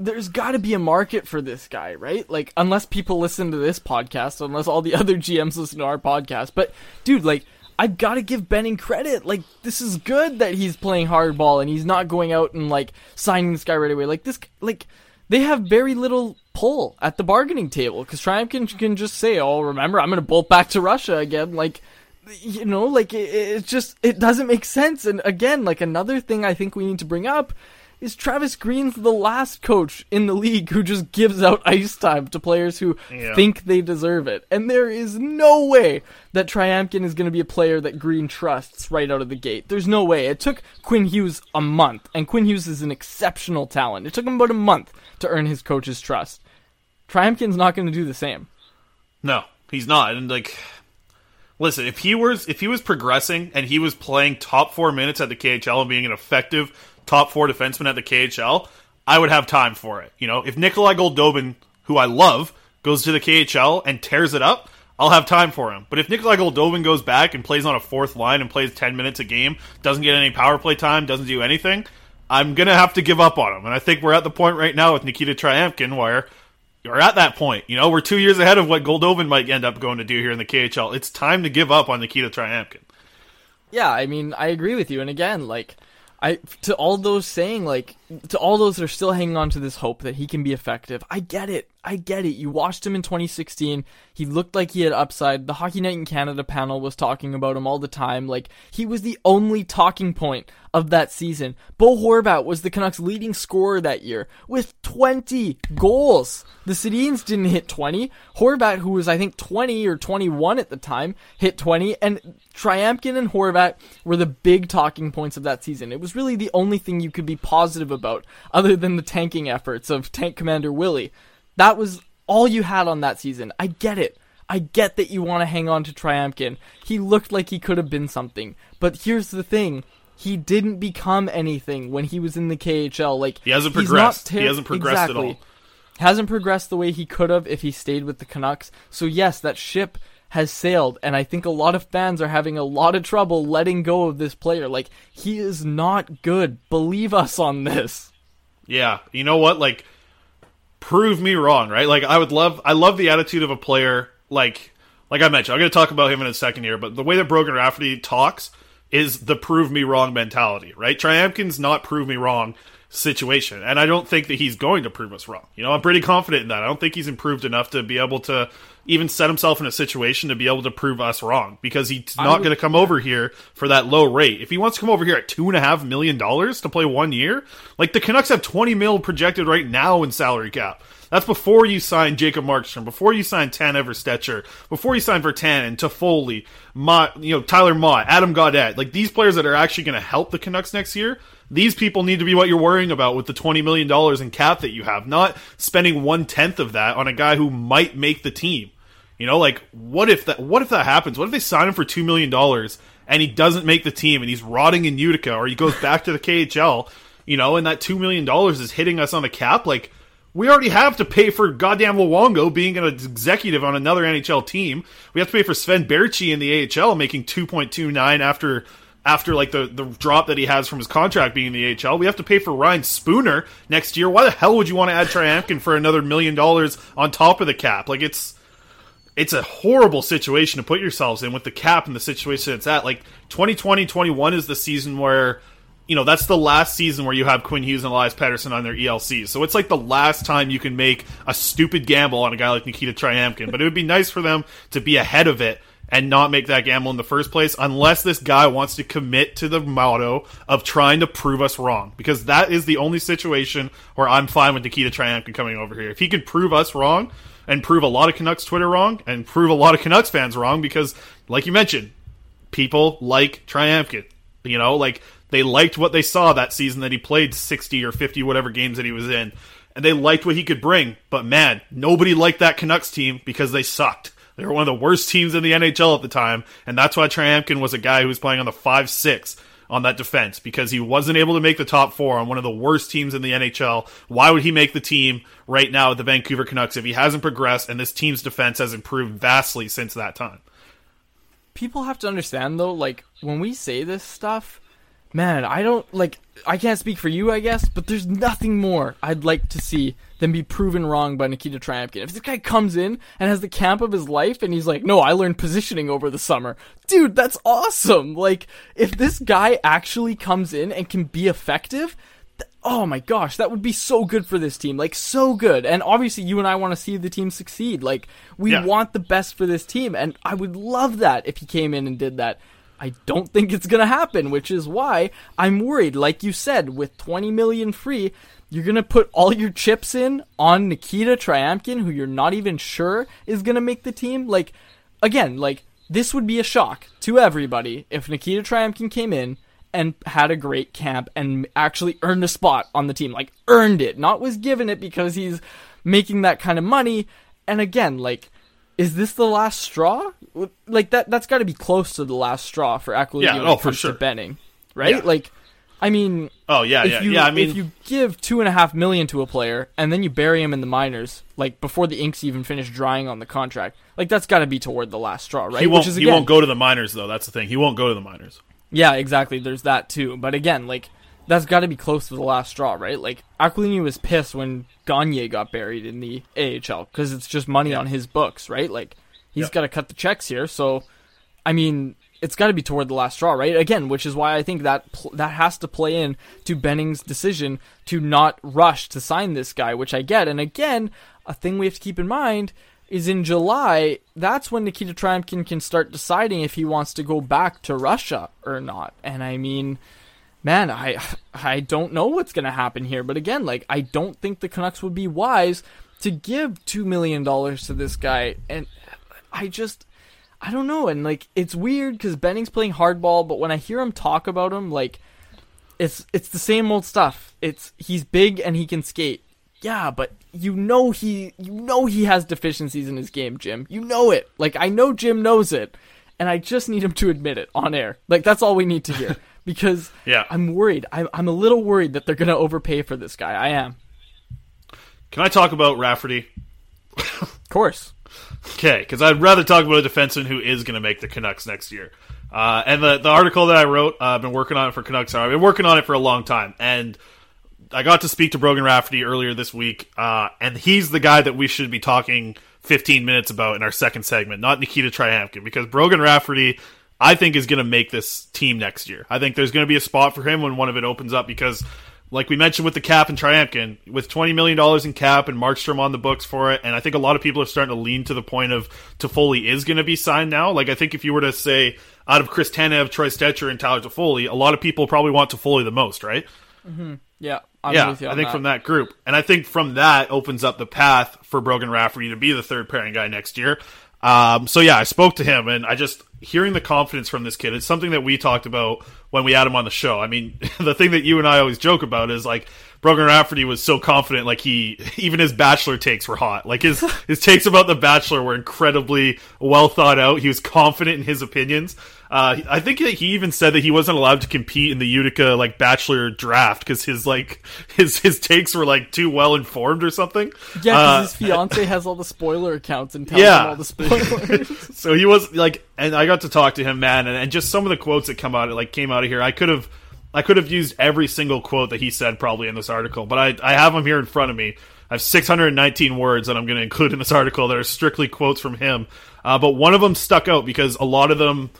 there's got to be a market for this guy, right? Like, unless people listen to this podcast, unless all the other GMs listen to our podcast. But, dude, like, I've got to give Benning credit. Like, this is good that he's playing hardball and he's not going out and, like, signing this guy right away. Like, this, like, they have very little pull at the bargaining table because Triumph can, can just say, oh, remember, I'm going to bolt back to Russia again. Like, you know, like, it, it just, it doesn't make sense. And again, like, another thing I think we need to bring up is Travis Green's the last coach in the league who just gives out ice time to players who Yeah. think they deserve it. And there is no way that Tryamkin is going to be a player that Green trusts right out of the gate. There's no way. It took Quinn Hughes a month, and Quinn Hughes is an exceptional talent. It took him about a month to earn his coach's trust. Tryamkin's not going to do the same. No, he's not. And like, listen, if he was if he was progressing and he was playing top four minutes at the KHL and being an effective top four defenseman at the KHL, I would have time for it. You know, if Nikolai Goldobin, who I love, goes to the KHL and tears it up, I'll have time for him. But if Nikolai Goldobin goes back and plays on a fourth line and plays ten minutes a game, doesn't get any power play time, doesn't do anything, I'm gonna have to give up on him. And I think we're at the point right now with Nikita Tryamkin where we're at that point. You know, we're two years ahead of what Goldobin might end up going to do here in the KHL. It's time to give up on Nikita Tryamkin. Yeah, I mean, I agree with you. And again, like, I to all those saying like to all those that are still hanging on to this hope that he can be effective. I get it. I get it. You watched him in 2016. He looked like he had upside. The Hockey Night in Canada panel was talking about him all the time. Like he was the only talking point of that season. Bo Horvat was the Canucks' leading scorer that year with 20 goals. The Sedins didn't hit 20. Horvat, who was I think 20 or 21 at the time, hit 20, and Tryamkin and Horvat were the big talking points of that season. It was really the only thing you could be positive about, other than the tanking efforts of Tank Commander Willie. That was all you had on that season. I get it. I get that you want to hang on to Tryamkin. He looked like he could have been something. But here's the thing. He didn't become anything when he was in the KHL. Like He hasn't he's progressed. not He hasn't progressed at all. Hasn't progressed the way he could have if he stayed with the Canucks. So yes, that ship has sailed, and I think a lot of fans are having a lot of trouble letting go of this player. Like he is not good. Believe us on this. Yeah, you know what? Like, prove me wrong, right? Like, I would love, I love the attitude of a player. Like, like I mentioned, I'm going to talk about him in a second here, but the way that Brogan Rafferty talks is the prove me wrong mentality, right? Tryamkin's not prove me wrong situation, and I don't think that he's going to prove us wrong. You know, I'm pretty confident in that. I don't think he's improved enough to be able to even set himself in a situation to be able to prove us wrong because he's not going to come over here for that low rate. If he wants to come over here at two and a half million dollars to play one year, like the Canucks have 20 mil projected right now in salary cap. That's before you sign Jacob Markstrom, before you sign Tan Everstetcher, before you sign Virtanen, Toffoli, Motte, you know, Tyler Motte, Adam Gaudette. Like these players that are actually going to help the Canucks next year. These people need to be what you're worrying about with the $20 million in cap that you have, not spending one tenth of that on a guy who might make the team. You know, like what if that what if that happens? What if they sign him for two million dollars and he doesn't make the team and he's rotting in Utica or he goes back to the KHL, you know, and that two million dollars is hitting us on the cap? Like we already have to pay for goddamn Luongo being an executive on another NHL team. We have to pay for Sven Baertschi in the AHL making two point two nine after after like the, the drop that he has from his contract being in the AHL. We have to pay for Ryan Spooner next year. Why the hell would you want to add Tryamkin for another million dollars on top of the cap? Like it's it's a horrible situation to put yourselves in with the cap and the situation it's at. Like 2020 21 is the season where you know, that's the last season where you have Quinn Hughes and Elias Pettersson on their ELCs. So it's like the last time you can make a stupid gamble on a guy like Nikita Tryamkin. But it would be nice for them to be ahead of it and not make that gamble in the first place unless this guy wants to commit to the motto of trying to prove us wrong. Because that is the only situation where I'm fine with Nikita Tryamkin coming over here. If he can prove us wrong and prove a lot of Canucks Twitter wrong and prove a lot of Canucks fans wrong because, like you mentioned, people like Tryamkin. You know, like they liked what they saw that season that he played 60 or 50 whatever games that he was in. And they liked what he could bring. But man, nobody liked that Canucks team because they sucked. They were one of the worst teams in the NHL at the time, and that's why Tryamkin was a guy who was playing on the 5 6 on that defense because he wasn't able to make the top four on one of the worst teams in the NHL. Why would he make the team right now at the Vancouver Canucks if he hasn't progressed and this team's defense has improved vastly since that time? People have to understand though, like when we say this stuff, man, I don't like. I can't speak for you, I guess, but there's nothing more I'd like to see than be proven wrong by Nikita Tryamkin. If this guy comes in and has the camp of his life and he's like, no, I learned positioning over the summer. Dude, that's awesome. Like, if this guy actually comes in and can be effective, th- oh my gosh, that would be so good for this team. Like, so good. And obviously, you and I want to see the team succeed. Like, we Yeah. want the best for this team. And I would love that if he came in and did that. I don't think it's going to happen, which is why I'm worried. Like you said, with 20 million free, you're going to put all your chips in on Nikita Tryamkin, who you're not even sure is going to make the team. Like, again, like, this would be a shock to everybody if Nikita Tryamkin came in and had a great camp and actually earned a spot on the team. Like, earned it, not was given it because he's making that kind of money. And again, like, is this the last straw? Like that that's got to be close to the last straw for Aquilini Yeah, oh, for sure. to Benning, right? Yeah. Like, I mean, Oh yeah, if yeah, you yeah. I mean, if you give two and a half million to a player and then you bury him in the minors, like before the inks even finish drying on the contract, like that's got to be toward the last straw, right? he won't. Which is he won't go to the minors though. That's the thing. He won't go to the minors. yeah, exactly. There's that too. But again, like that's got to be close to the last straw, right? Like Aquilini was pissed when Gagner got buried in the AHL because it's just money on his books, right? Like he's Yep. got to cut the checks here. So, I mean, it's got to be toward the last straw, right? Again, which is why I think that pl- that has to play in to Benning's decision to not rush to sign this guy, which I get. And again, a thing we have to keep in mind is in July, that's when Nikita Tryamkin can start deciding if he wants to go back to Russia or not. And I mean, man, I I don't know what's going to happen here, but again, like I don't think the Canucks would be wise to give 2 million dollars to this guy and I just I don't know and like it's weird cuz Benning's playing hardball, but when I hear him talk about him like it's it's the same old stuff. It's he's big and he can skate. Yeah, but you know he you know he has deficiencies in his game, Jim. You know it. Like I know Jim knows it. And I just need him to admit it on air. Like that's all we need to hear. Because Yeah. I'm worried. I'm I'm a little worried that they're gonna overpay for this guy. I am. Can I talk about Rafferty? Of course. Okay, because I'd rather talk about a defenseman who is going to make the Canucks next year. Uh, and the the article that I wrote, uh, I've been working on it for Canucks. I've been working on it for a long time, and I got to speak to Brogan Rafferty earlier this week, uh, and he's the guy that we should be talking 15 minutes about in our second segment, not Nikita Tryamkin, because Brogan Rafferty, I think, is going to make this team next year. I think there's going to be a spot for him when one of it opens up because. Like we mentioned with the cap and Tryamkin, with twenty million dollars in cap and Markstrom on the books for it, and I think a lot of people are starting to lean to the point of Toffoli is going to be signed now. Like I think if you were to say out of Chris Tanev, Troy Stecher, and Tyler Toffoli, a lot of people probably want Toffoli the most, right? Mm-hmm. Yeah. I'm yeah, with you I think that. from that group, and I think from that opens up the path for Brogan Rafferty to be the third pairing guy next year. Um, so yeah, I spoke to him, and I just hearing the confidence from this kid. It's something that we talked about when we had him on the show. I mean, the thing that you and I always joke about is like Brogan Rafferty was so confident, like he even his Bachelor takes were hot. Like his his takes about the Bachelor were incredibly well thought out. He was confident in his opinions. Uh, I think he even said that he wasn't allowed to compete in the Utica like Bachelor draft because his like his his takes were like too well informed or something. Yeah, because Uh, his fiance has all the spoiler accounts and tells Yeah. him all the spoilers. so he was like, and I got to talk to him, man, and, and just some of the quotes that come out, like came out of here. I could have, I could have used every single quote that he said probably in this article, but I, I have them here in front of me. I have 619 words that I'm going to include in this article that are strictly quotes from him. Uh, but one of them stuck out because a lot of them,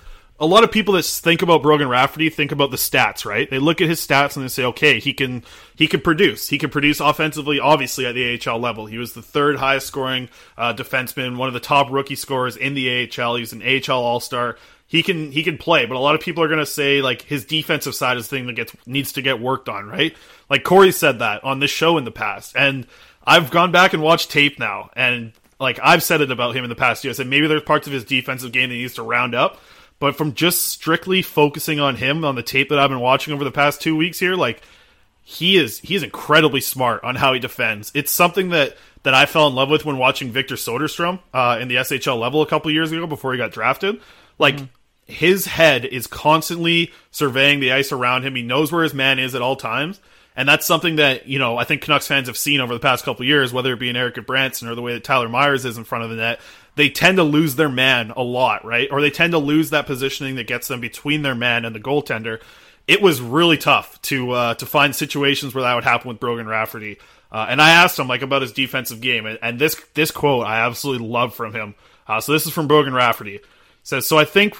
a lot of people that think about Brogan Rafferty think about the stats, right? They look at his stats and they say, okay, he can he can produce. He can produce offensively, obviously at the AHL level. He was the third highest scoring uh, defenseman, one of the top rookie scorers in the AHL. He's an AHL All Star. He can he can play, but a lot of people are going to say like his defensive side is the thing that gets needs to get worked on, right? Like Cory said that on this show in the past, and I've gone back and watched tape now, and like I've said it about him in the past. I said maybe there's parts of his defensive game that he needs to round up. But from just strictly focusing on him on the tape that I've been watching over the past two weeks here, like he is he is incredibly smart on how he defends. It's something that that I fell in love with when watching Victor Soderstrom uh, in the SHL level a couple years ago before he got drafted. Like his head is constantly surveying the ice around him. He knows where his man is at all times. And that's something that, you know, I think Canucks fans have seen over the past couple years, whether it be in Erik Gudbranson or the way that Tyler Myers is in front of the net. They tend to lose their man a lot, right? Or they tend to lose that positioning that gets them between their man and the goaltender. It was really tough to uh, to find situations where that would happen with Brogan Rafferty. Uh, and I asked him like about his defensive game, and, and this this quote I absolutely love from him. Uh, so this is from Brogan Rafferty. It says so. I think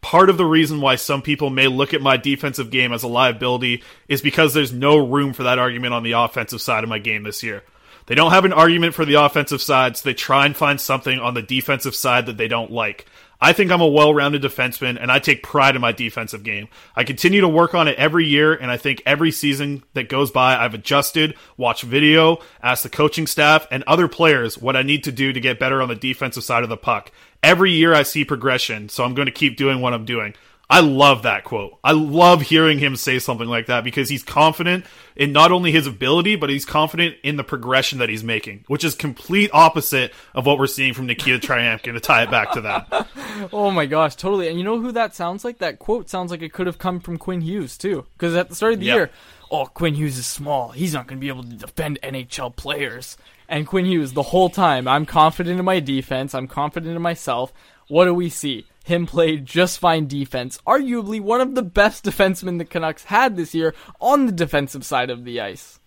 part of the reason why some people may look at my defensive game as a liability is because there's no room for that argument on the offensive side of my game this year. They don't have an argument for the offensive side, so they try and find something on the defensive side that they don't like. I think I'm a well rounded defenseman, and I take pride in my defensive game. I continue to work on it every year, and I think every season that goes by, I've adjusted, watched video, asked the coaching staff and other players what I need to do to get better on the defensive side of the puck. Every year I see progression, so I'm going to keep doing what I'm doing. I love that quote. I love hearing him say something like that because he's confident in not only his ability, but he's confident in the progression that he's making, which is complete opposite of what we're seeing from Nikita Tryamkin to tie it back to that. Oh my gosh, totally. And you know who that sounds like? That quote sounds like it could have come from Quinn Hughes too. Because at the start of the Yep. year, oh, Quinn Hughes is small. He's not going to be able to defend NHL players. And Quinn Hughes, the whole time, I'm confident in my defense. I'm confident in myself. What do we see? Him play just fine defense. Arguably one of the best defensemen the Canucks had this year on the defensive side of the ice.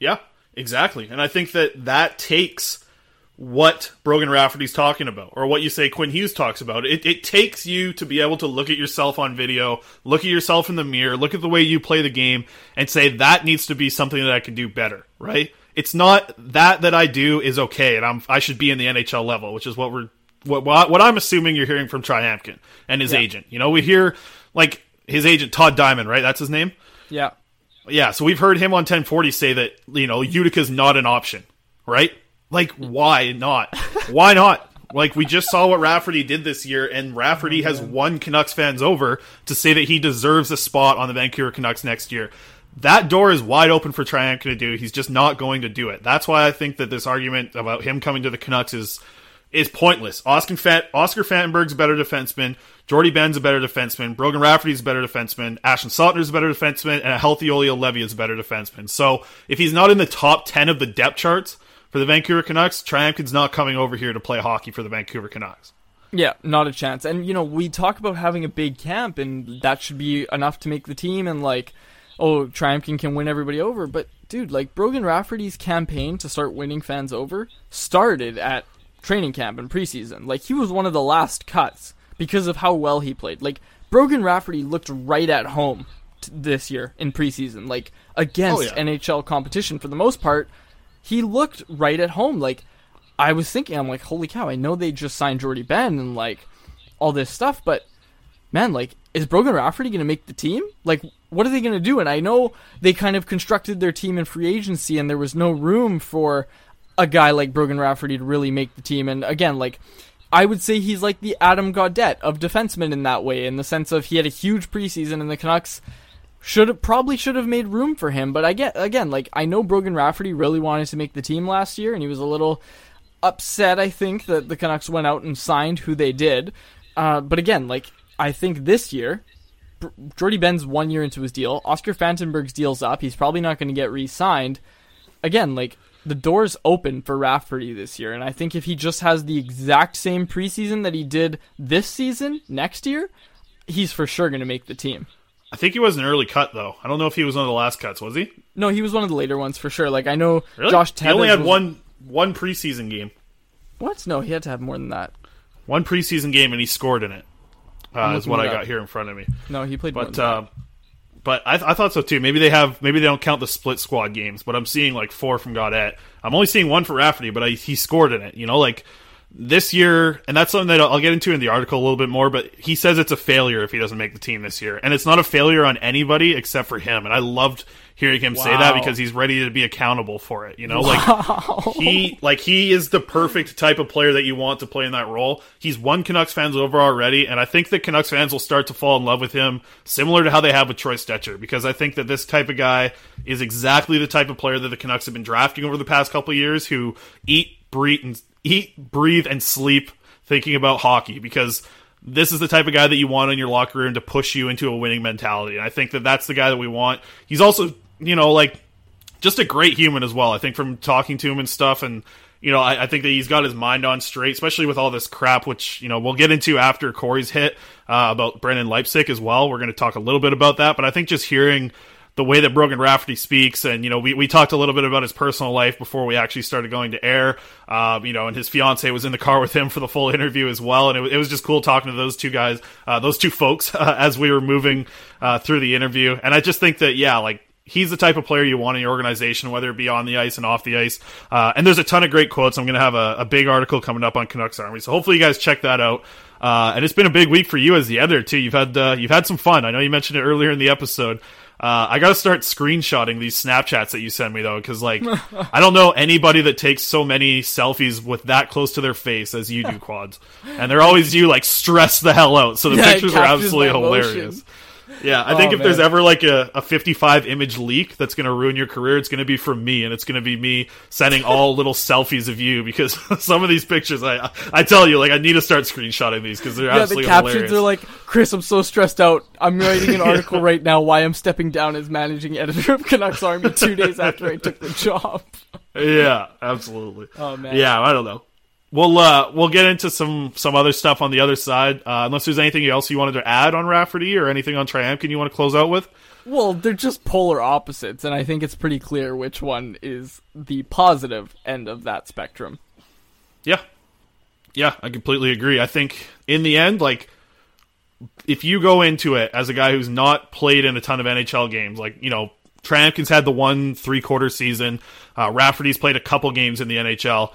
Yeah, exactly. And I think that that takes what Brogan Rafferty's talking about, or what you say Quinn Hughes talks about. It, it takes you to be able to look at yourself on video, look at yourself in the mirror, look at the way you play the game, and say that needs to be something that I can do better, right? It's not that that I do is okay, and I'm I should be in the NHL level, which is what we're what what, what I'm assuming you're hearing from Tryamkin and his agent. You know, we hear like his agent Todd Diamond, right? That's his name. Yeah. Yeah, so we've heard him on 1040 say that, you know, Utica's not an option, right? Like, why not? why not? Like, we just saw what Rafferty did this year, and Rafferty oh, has won Canucks fans over to say that he deserves a spot on the Vancouver Canucks next year. That door is wide open for Triumph to do. He's just not going to do it. That's why I think that this argument about him coming to the Canucks is is pointless. Oscar, Fan- Oscar Fantenberg's a better defenseman. Jordie Benn's a better defenseman. Brogan Rafferty's a better defenseman. Ashton Sautner's a better defenseman. And a healthy Olli Juolevi is a better defenseman. So if he's not in the top 10 of the depth charts for the Vancouver Canucks, Triumph's not coming over here to play hockey for the Vancouver Canucks. Yeah, not a chance. And you know, we talk about having a big camp and that should be enough to make the team and like oh, Tryamkin can win everybody over, but dude, like Brogan Rafferty's campaign to start winning fans over started at training camp and preseason. Like he was one of the last cuts because of how well he played. Like Brogan Rafferty looked right at home t- this year in preseason, like against Oh, yeah. NHL competition for the most part. He looked right at home. Like I was thinking, I'm like, holy cow! I know they just signed Jordie Benn and like all this stuff, but man, like, is Brogan Rafferty going to make the team? Like, what are they going to do? And I know they kind of constructed their team in free agency, and there was no room for a guy like Brogan Rafferty to really make the team. And again, like, I would say he's like the Adam Gaudette of defensemen in that way, in the sense of he had a huge preseason, and the Canucks should probably should have made room for him. But I get again, like I know Brogan Rafferty really wanted to make the team last year, and he was a little upset. I think that the Canucks went out and signed who they did. Uh, but again, like I think this year, Jordie Benn's one year into his deal. Oscar Fantenberg's deal's up. He's probably not going to get re-signed. Again, like the door's open for Rafferty this year, and I think if he just has the exact same preseason that he did this season next year, he's for sure going to make the team. I think he was an early cut though. I don't know if he was one of the last cuts. Was he? No, he was one of the later ones for sure. Like I know Really? Josh he only had was- one one preseason game. What? No, he had to have more than that. One preseason game, and he scored in it. Uh, is what I got up. here in front of me. No, he played But uh, but I, I thought so too. Maybe they have maybe they don't count the split squad games, but I'm seeing like four from Gaudette. I'm only seeing one for Rafferty, but I, he scored in it. You know, like this year, and that's something that I'll get into in the article a little bit more. But he says it's a failure if he doesn't make the team this year, and it's not a failure on anybody except for him. And I loved hearing him say that because he's ready to be accountable for it. You know, like he like he is the perfect type of player that you want to play in that role. He's won Canucks fans over already, and I think that Canucks fans will start to fall in love with him, similar to how they have with Troy Stecher, because I think that this type of guy is exactly the type of player that the Canucks have been drafting over the past couple of years, who eat, breathe, and eat, breathe, and sleep thinking about hockey because. This is the type of guy that you want in your locker room to push you into a winning mentality. And I think that that's the guy that we want. He's also, you know, like just a great human as well. I think from talking to him and stuff, and you know, I, I think that he's got his mind on straight, especially with all this crap, which you know we'll get into after Cory's hit uh, about Brendan Leipsic as well. We're going to talk a little bit about that, but I think just hearing the way that Brogan Rafferty speaks, and you know, we, we talked a little bit about his personal life before we actually started going to air. Um, you know, and his fiance was in the car with him for the full interview as well, and it, it was just cool talking to those two guys, uh, those two folks, uh, as we were moving uh, through the interview. And I just think that yeah, like he's the type of player you want in your organization, whether it be on the ice and off the ice. Uh, and there's a ton of great quotes. I'm going to have a, a big article coming up on Canucks Army, so hopefully you guys check that out. Uh, and it's been a big week for you as the editor too. You've had uh, you've had some fun. I know you mentioned it earlier in the episode. Uh, I got to start screenshotting these Snapchats that you send me though, because like I don't know anybody that takes so many selfies with that close to their face as you do, quads. And they're always you like stress the hell out. So the Yeah, pictures are absolutely hilarious. Yeah, I think Oh, if there's ever like a, a 55 image leak that's going to ruin your career, it's going to be from me, and it's going to be me sending all little selfies of you because some of these pictures, I I tell you, like I need to start screenshotting these because they're Yeah, the captions hilarious. are like, Chris, I'm so stressed out. I'm writing an article right now why I'm stepping down as managing editor of Canucks Army two days after I took the job. yeah, absolutely. Oh, man. Yeah, I don't know. We'll uh we'll get into some some other stuff on the other side. Uh, unless there's anything else you wanted to add on Rafferty or anything on Triumph, you want to close out with? Well, they're just polar opposites, and I think it's pretty clear which one is the positive end of that spectrum. Yeah. Yeah, I completely agree. I think in the end, like, if you go into it as a guy who's not played in a ton of NHL games, like, you know, Tryamkin's had the one three quarter season, uh, Rafferty's played a couple games in the NHL.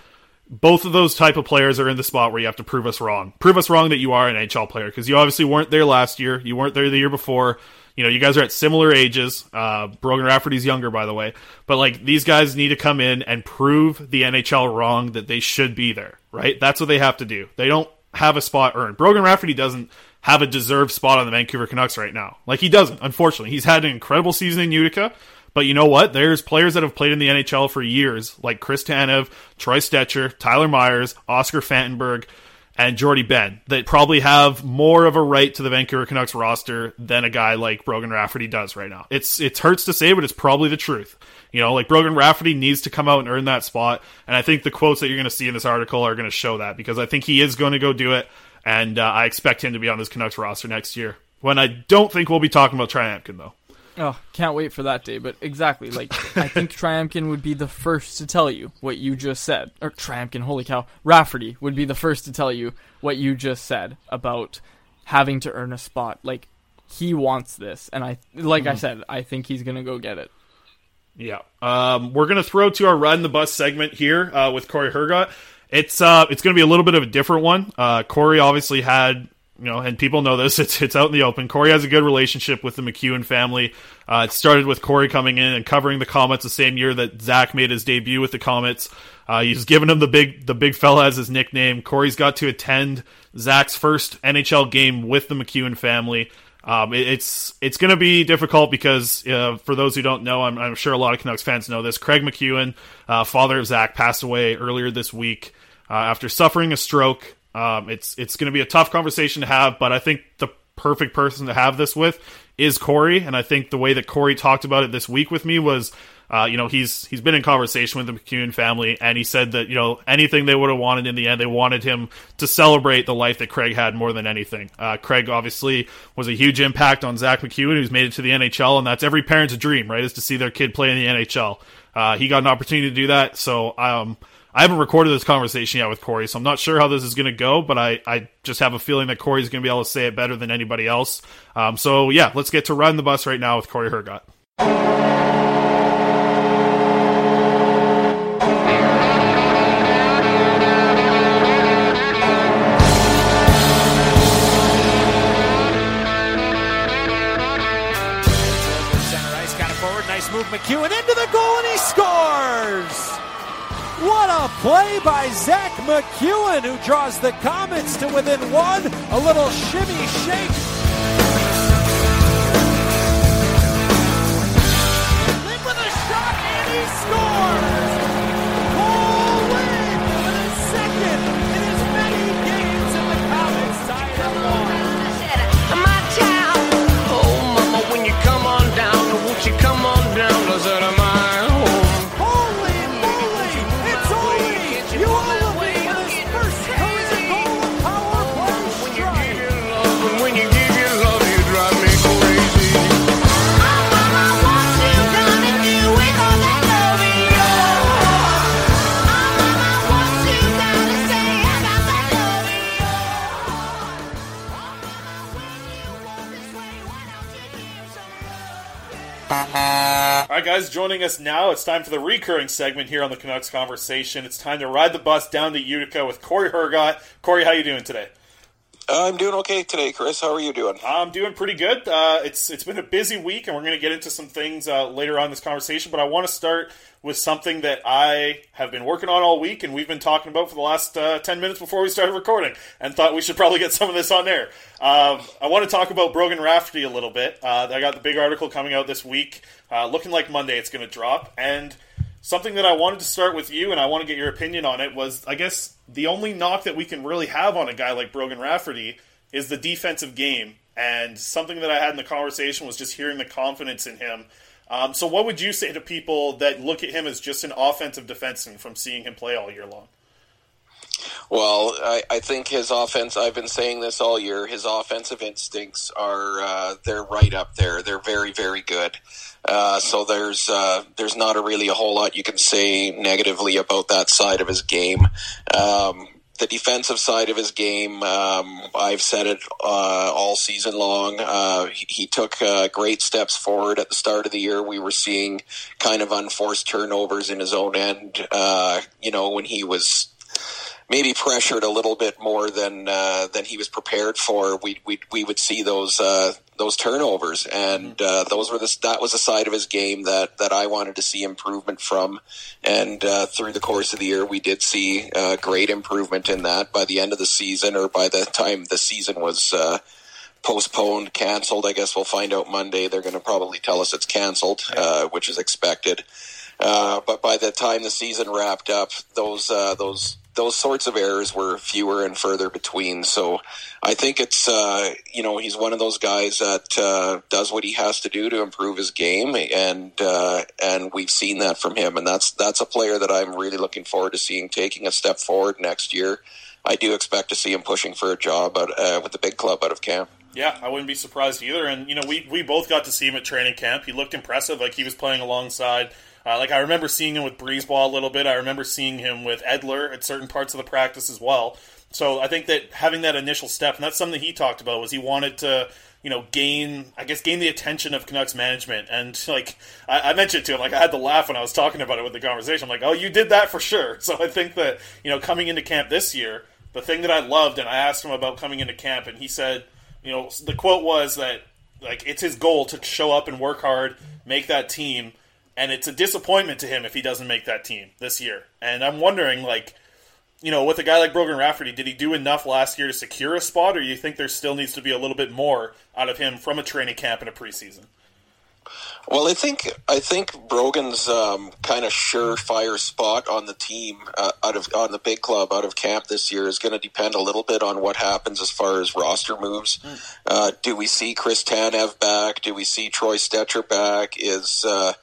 Both of those type of players are in the spot where you have to prove us wrong. Prove us wrong that you are an NHL player because you obviously weren't there last year. You weren't there the year before. You know, you guys are at similar ages. Uh, Brogan Rafferty's younger, by the way. But like these guys need to come in and prove the NHL wrong that they should be there, right? That's what they have to do. They don't have a spot earned. Brogan Rafferty doesn't have a deserved spot on the Vancouver Canucks right now. Like he doesn't, unfortunately. He's had an incredible season in Utica. But you know what? There's players that have played in the NHL for years, like Chris Tanev, Troy Stecher, Tyler Myers, Oscar Fantenberg, and Jordie Benn, that probably have more of a right to the Vancouver Canucks roster than a guy like Brogan Rafferty does right now. It's it hurts to say, but it's probably the truth. You know, like Brogan Rafferty needs to come out and earn that spot, and I think the quotes that you're going to see in this article are going to show that because I think he is going to go do it, and uh, I expect him to be on this Canucks roster next year. When I don't think we'll be talking about Tryamkin though. Oh, can't wait for that day. But exactly, like I think Tryamkin would be the first to tell you what you just said. Or Tryamkin, holy cow, Rafferty would be the first to tell you what you just said about having to earn a spot. Like he wants this, and I, like I said, I think he's gonna go get it. Yeah. Um, we're gonna throw to our run the bus segment here uh, with Cory Hergott. It's uh, it's gonna be a little bit of a different one. Uh, Cory obviously had you know, and people know this. It's it's out in the open. Cory has a good relationship with the MacEwen family. Uh, it started with Cory coming in and covering the Comets the same year that Zach made his debut with the Comets. Uh, he's given him the big the big fella as his nickname. Cory's got to attend Zach's first NHL game with the MacEwen family. Um, it, it's it's going to be difficult because uh, for those who don't know, I'm, I'm, sure a lot of Canucks fans know this. Craig MacEwen, uh, father of Zach, passed away earlier this week uh, after suffering a stroke. Um, it's it's going to be a tough conversation to have, but I think the perfect person to have this with is Cory, and I think the way that Cory talked about it this week with me was uh, you know, he's he's been in conversation with the MacEwen family, and he said that you know anything they would have wanted in the end, they wanted him to celebrate the life that Craig had more than anything. Uh, Craig obviously was a huge impact on Zach MacEwen, who's made it to the NHL, and that's every parent's dream, right? Is to see their kid play in the NHL. Uh, he got an opportunity to do that, so um, I haven't recorded this conversation yet with Cory, so I'm not sure how this is going to go, but I, I just have a feeling that Cory's going to be able to say it better than anybody else. Um, so yeah, let's get to run the bus right now with Cory Hergott. MacEwen into the goal and he scores! What a play by Zach MacEwen who draws the Comets to within one. A little shimmy shake. All right, guys, joining us now. It's time for the recurring segment here on the Canucks Conversation. It's time to ride the bus down to Utica with Cory Hergott. Cory, how you doing today? I'm doing okay today, Chris. How are you doing? I'm doing pretty good. Uh, it's it's been a busy week, and we're going to get into some things uh, later on this conversation. But I want to start with something that I have been working on all week, and we've been talking about for the last uh, ten minutes before we started recording, and thought we should probably get some of this on there. Um, I want to talk about Brogan Rafferty a little bit. Uh, I got the big article coming out this week, uh, looking like Monday it's going to drop, and something that I wanted to start with you, and I want to get your opinion on it, was I guess the only knock that we can really have on a guy like Brogan Rafferty is the defensive game. And something that I had in the conversation was just hearing the confidence in him. Um, so, what would you say to people that look at him as just an offensive defenseman from seeing him play all year long? Well, I, I think his offense. I've been saying this all year. His offensive instincts are uh, they're right up there. They're very, very good. Uh, so there's uh, there's not a really a whole lot you can say negatively about that side of his game. Um, the defensive side of his game, um, I've said it uh, all season long. Uh, he, he took uh, great steps forward at the start of the year. We were seeing kind of unforced turnovers in his own end. Uh, you know, when he was maybe pressured a little bit more than uh, than he was prepared for, we we we would see those uh, those turnovers, and uh, those were the that was a side of his game that that I wanted to see improvement from, and uh, through the course of the year, we did see uh, great improvement in that. By the end of the season, or by the time the season was. Uh, Postponed, canceled. I guess we'll find out Monday. They're going to probably tell us it's canceled, uh, which is expected. Uh, but by the time the season wrapped up, those uh, those those sorts of errors were fewer and further between. So I think it's uh, you know he's one of those guys that uh, does what he has to do to improve his game, and uh, and we've seen that from him, and that's that's a player that I'm really looking forward to seeing taking a step forward next year. I do expect to see him pushing for a job out, uh, with the big club out of camp. Yeah, I wouldn't be surprised either. And you know, we we both got to see him at training camp. He looked impressive, like he was playing alongside. Uh, like I remember seeing him with Brisebois a little bit. I remember seeing him with Edler at certain parts of the practice as well. So I think that having that initial step, and that's something he talked about, was he wanted to, you know, gain, I guess, gain the attention of Canucks management. And like I, I mentioned to him, like I had to laugh when I was talking about it with the conversation. I'm like, oh, you did that for sure. So I think that you know, coming into camp this year, the thing that I loved, and I asked him about coming into camp, and he said, you know, the quote was that like it's his goal to show up and work hard, make that team, and it's a disappointment to him if he doesn't make that team this year. And I'm wondering, like, you know, with a guy like Brogan Rafferty, did he do enough last year to secure a spot, or do you think there still needs to be a little bit more out of him from a training camp and a preseason? Well, I think I think Brogan's um, kind of surefire spot on the team uh, out of on the big club out of camp this year is going to depend a little bit on what happens as far as roster moves. Uh, do we see Chris Tanev back? Do we see Troy Stecher back? Is uh,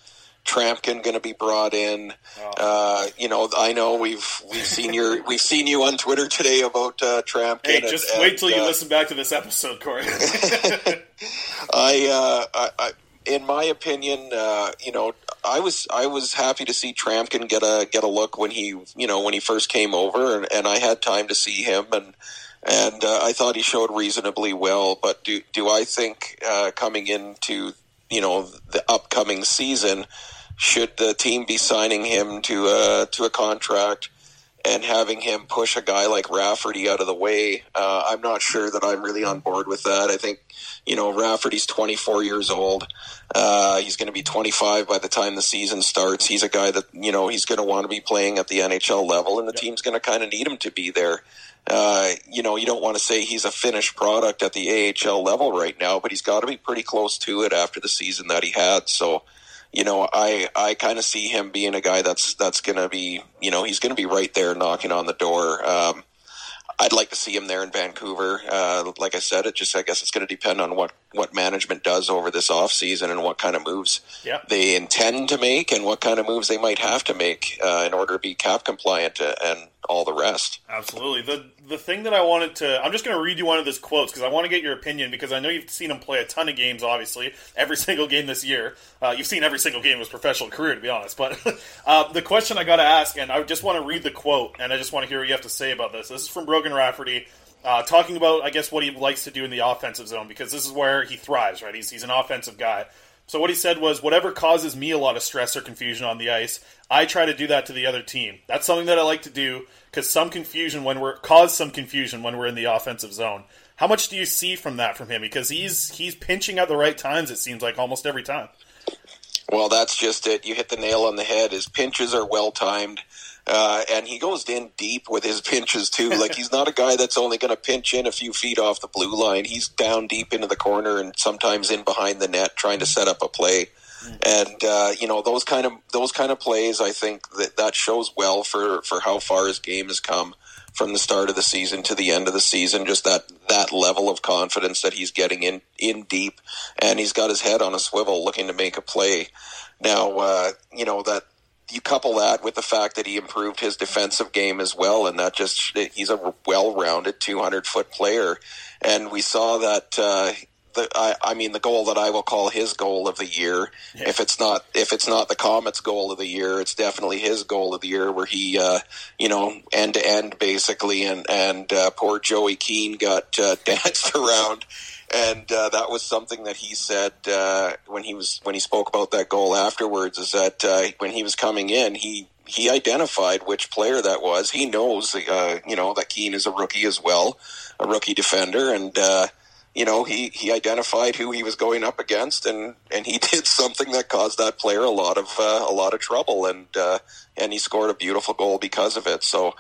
Tryamkin going to be brought in? Uh, you know, I know we've we've seen your we've seen you on Twitter today about uh, Tryamkin. Hey, just and, wait till you uh, listen back to this episode, Cory. I, uh, I, I, in my opinion, uh, you know, I was I was happy to see Tryamkin get a get a look when he you know when he first came over, and, and I had time to see him, and and uh, I thought he showed reasonably well. But do do I think uh, coming into you know the upcoming season, should the team be signing him to a to a contract? and having him push a guy like Rafferty out of the way, uh, I'm not sure that I'm really on board with that. I think, you know, Rafferty's 24 years old. Uh, he's going to be 25 by the time the season starts. He's a guy that, you know, he's going to want to be playing at the NHL level, and the team's going to kind of need him to be there. Uh, you know, you don't want to say he's a finished product at the AHL level right now, but he's got to be pretty close to it after the season that he had. So, you know, I I kind of see him being a guy that's that's going to be, you know, he's going to be right there knocking on the door. Um, I'd like to see him there in Vancouver. Uh, like I said, it just I guess it's going to depend on what what management does over this off season and what kind of moves Yeah. they intend to make and what kind of moves they might have to make uh, in order to be cap compliant uh, and all the rest. Absolutely. The the thing that I wanted to I'm just going to read you one of his quotes because I want to get your opinion because I know you've seen him play a ton of games obviously every single game this year. Uh, you've seen every single game of his professional career to be honest. But uh, the question I got to ask and I just want to read the quote and I just want to hear what you have to say about this. This is from Brogan Rafferty. Uh, talking about, I guess, what he likes to do in the offensive zone because this is where he thrives, right? He's, he's an offensive guy. So what he said was, whatever causes me a lot of stress or confusion on the ice, I try to do that to the other team. That's something that I like to do because some confusion when we're cause some confusion when we're in the offensive zone. How much do you see from that from him? Because he's he's pinching at the right times. It seems like almost every time. Well, that's just it. You hit the nail on the head. His pinches are well timed. Uh, and he goes in deep with his pinches too. Like he's not a guy that's only going to pinch in a few feet off the blue line. He's down deep into the corner and sometimes in behind the net trying to set up a play. And uh, you know those kind of those kind of plays. I think that that shows well for for how far his game has come from the start of the season to the end of the season. Just that that level of confidence that he's getting in in deep, and he's got his head on a swivel, looking to make a play. Now, uh, you know that you couple that with the fact that he improved his defensive game as well, and that just he's a well-rounded 200 foot player, and we saw that. Uh, the, I, I mean, the goal that I will call his goal of the year. If it's not, if it's not the Comets' goal of the year, it's definitely his goal of the year, where he, uh, you know, end to end basically, and and uh, poor Joey Keane got uh, danced around and uh, that was something that he said uh, when he was when he spoke about that goal afterwards. Is that uh, when he was coming in, he he identified which player that was. He knows, uh, you know, that Keane is a rookie as well, a rookie defender, and uh, you know he he identified who he was going up against, and and he did something that caused that player a lot of uh, a lot of trouble, and uh, and he scored a beautiful goal because of it. So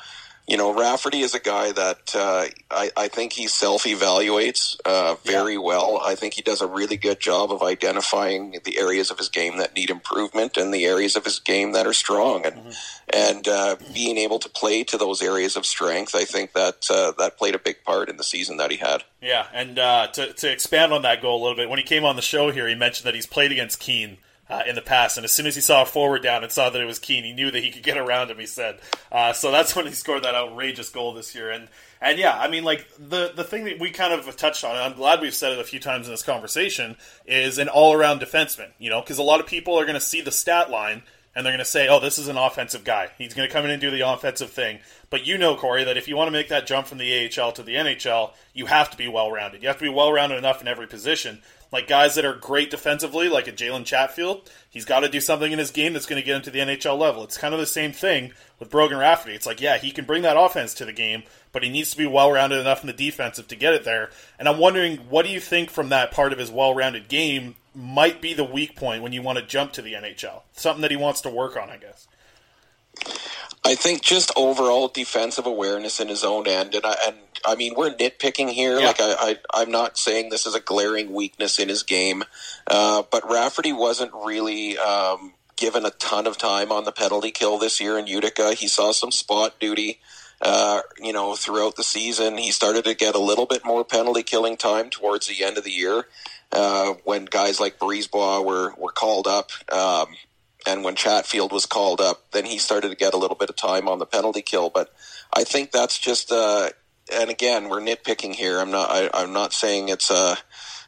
you know, Rafferty is a guy that uh, I, I think he self evaluates uh, very well. I think he does a really good job of identifying the areas of his game that need improvement and the areas of his game that are strong, and and uh, being able to play to those areas of strength. I think that uh, that played a big part in the season that he had. Yeah, and uh, to to expand on that goal a little bit, when he came on the show here, he mentioned that he's played against Keane. Uh, in the past, and as soon as he saw a forward down and saw that it was Keane, he knew that he could get around him. He said, uh, so that's when he scored that outrageous goal this year. And and yeah, I mean, like the the thing that we kind of touched on, and I'm glad we've said it a few times in this conversation, is an all around defenseman. You know, because a lot of people are going to see the stat line and they're going to say, "Oh, this is an offensive guy. He's going to come in and do the offensive thing." But you know, Cory, that if you want to make that jump from the AHL to the NHL, you have to be well rounded. You have to be well rounded enough in every position. Like guys that are great defensively, like a Jalen Chatfield, he's got to do something in his game that's going to get him to the NHL level. It's kind of the same thing with Brogan Rafferty. It's like, yeah, he can bring that offense to the game, but he needs to be well rounded enough in the defensive to get it there. And I'm wondering, what do you think from that part of his well rounded game might be the weak point when you want to jump to the NHL? Something that he wants to work on, I guess. I think just overall defensive awareness in his own end, and I, and I mean we're nitpicking here. Yeah. Like I, I, I'm not saying this is a glaring weakness in his game, uh, but Rafferty wasn't really um, given a ton of time on the penalty kill this year in Utica. He saw some spot duty. Uh, you know, throughout the season, he started to get a little bit more penalty killing time towards the end of the year uh, when guys like Brisebois were were called up. Um, and when Chatfield was called up, then he started to get a little bit of time on the penalty kill. But I think that's just, uh, and again, we're nitpicking here. I'm not, I, I'm not saying it's a,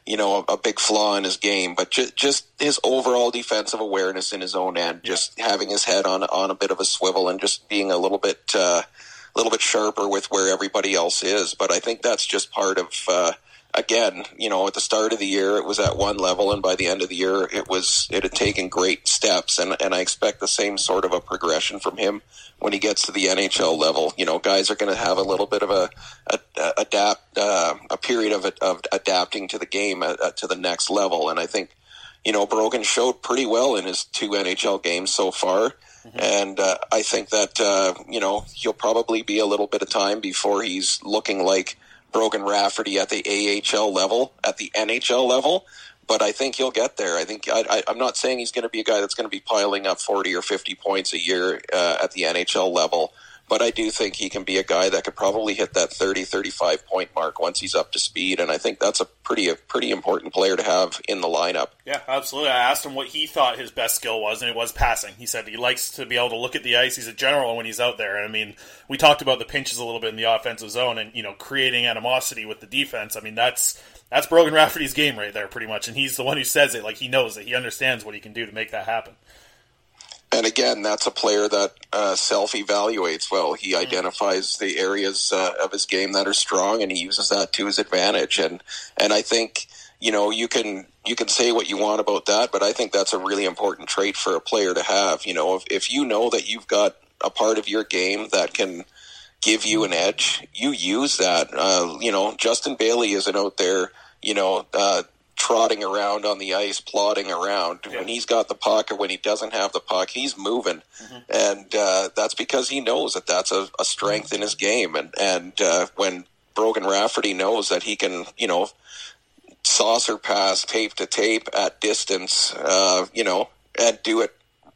you know, a, a big flaw in his game, but ju- just his overall defensive awareness in his own end, just having his head on on a bit of a swivel and just being a little bit, uh, a little bit sharper with where everybody else is. But I think that's just part of. Uh, again, you know, at the start of the year, it was at one level, and by the end of the year, it was it had taken great steps, and and I expect the same sort of a progression from him when he gets to the NHL level. You know, guys are going to have a little bit of a, a, a adapt uh, a period of of adapting to the game uh, uh, to the next level, and I think. You know, Brogan showed pretty well in his two NHL games so far. And uh, I think that, uh, you know, he'll probably be a little bit of time before he's looking like Brogan Rafferty at the AHL level, at the NHL level. But I think he'll get there. I think I, I'm not saying he's going to be a guy that's going to be piling up 40 or 50 points a year uh, at the NHL level. But I do think he can be a guy that could probably hit that 30, 35 point mark once he's up to speed. And I think that's a pretty, a pretty important player to have in the lineup. Yeah, absolutely. I asked him what he thought his best skill was, and it was passing. He said he likes to be able to look at the ice. He's a general when he's out there. And I mean, we talked about the pinches a little bit in the offensive zone, and you know, creating animosity with the defense. I mean, that's that's Brogan Rafferty's game right there, pretty much. And he's the one who says it. Like he knows it. He understands what he can do to make that happen. And again, that's a player that uh, self evaluates well. He identifies the areas uh, of his game that are strong, and he uses that to his advantage. And and I think you know you can you can say what you want about that, but I think that's a really important trait for a player to have. You know, if, if you know that you've got a part of your game that can give you an edge, you use that. Uh, you know, Justin Bailey isn't out there, you know, uh, trotting around on the ice, plodding around. When he's got the puck or when he doesn't have the puck, he's moving, and uh, that's because he knows that that's a, a strength in his game. And and uh, when Brogan Rafferty knows that he can, you know, saucer pass tape to tape at distance, uh, you know, and do it,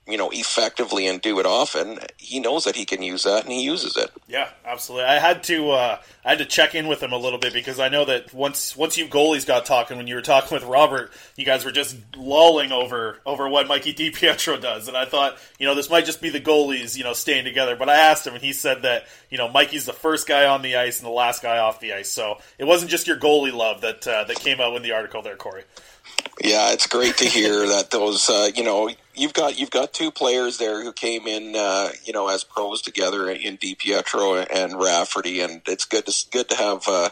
you know, effectively and do it often. He knows that he can use that, and he uses it. Yeah, absolutely. I had to uh, I had to check in with him a little bit because I know that once once you goalies got talking, when you were talking with Robert, you guys were just lolling over over what Mikey DiPietro does, and I thought you know this might just be the goalies you know staying together. But I asked him, and he said that you know Mikey's the first guy on the ice and the last guy off the ice, so it wasn't just your goalie love that uh, that came out in the article there, Cory. Yeah, it's great to hear that those uh, you know you've got you've got two players there who came in uh, you know as pros together in DiPietro and Rafferty, and it's good to good to have uh,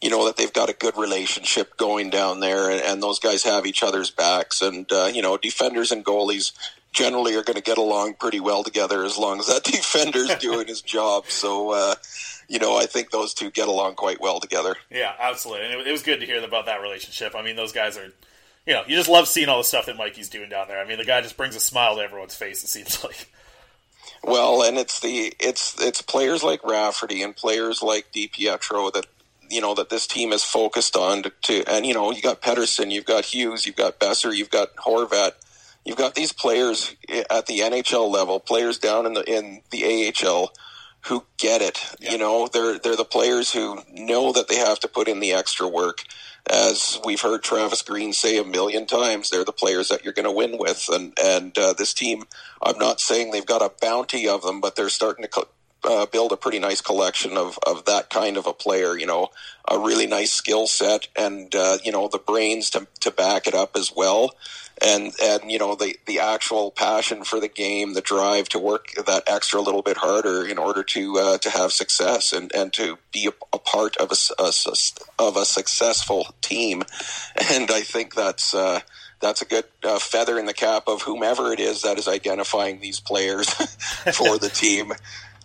you know that they've got a good relationship going down there, and, and those guys have each other's backs, and uh, you know defenders and goalies generally are going to get along pretty well together as long as that defender's doing his job. So. Uh, you know, I think those two get along quite well together. Yeah, absolutely. And it, it was good to hear about that relationship. I mean, those guys are, you know, you just love seeing all the stuff that Mikey's doing down there. I mean, the guy just brings a smile to everyone's face. It seems like. Well, and it's the it's it's players like Rafferty and players like DiPietro that you know that this team is focused on to, to and you know you got Pettersson, you've got Hughes, you've got Boeser, you've got Horvat, you've got these players at the NHL level, players down in the in the AHL who get it. You know, they're they're the players who know that they have to put in the extra work. As we've heard Travis Green say a million times, they're the players that you're going to win with. And and uh, this team, I'm not saying they've got a bounty of them, but they're starting to uh, build a pretty nice collection of of that kind of a player. You know, a really nice skill set, and uh, you know the brains to to back it up as well and and you know the the actual passion for the game, the drive to work that extra little bit harder in order to uh, to have success and and to be a, a part of a, a, of a successful team, and I think that's. Uh, that's a good uh, feather in the cap of whomever it is that is identifying these players for the team.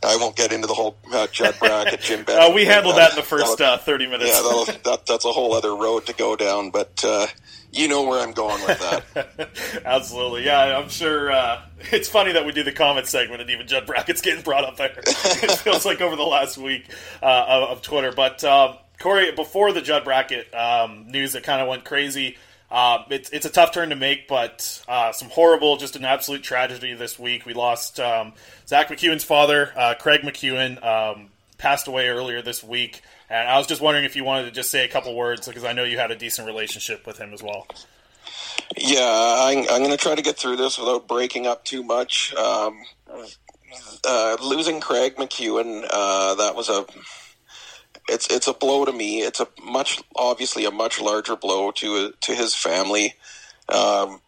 I won't get into the whole uh, Judd Brackett, Jim Uh, we handled that in the first uh, 30 minutes. Yeah, that, that's a whole other road to go down, but uh, you know where I'm going with that. Absolutely, yeah. I'm sure uh, it's funny that we do the comment segment and even Judd Brackett's getting brought up there. it feels like over the last week uh, of, of Twitter. But um, Corey, before the Judd Brackett um, news that kind of went crazy, uh, it's it's a tough turn to make, but uh, some horrible, just an absolute tragedy this week. We lost um, Zach MacEwen's father, uh, Craig MacEwen, um, passed away earlier this week. And I was just wondering if you wanted to just say a couple words because I know you had a decent relationship with him as well. Yeah, I'm, I'm going to try to get through this without breaking up too much. Um, uh, losing Craig MacEwen, uh, that was a it's it's a blow to me. It's a much obviously a much larger blow to to his family. Um,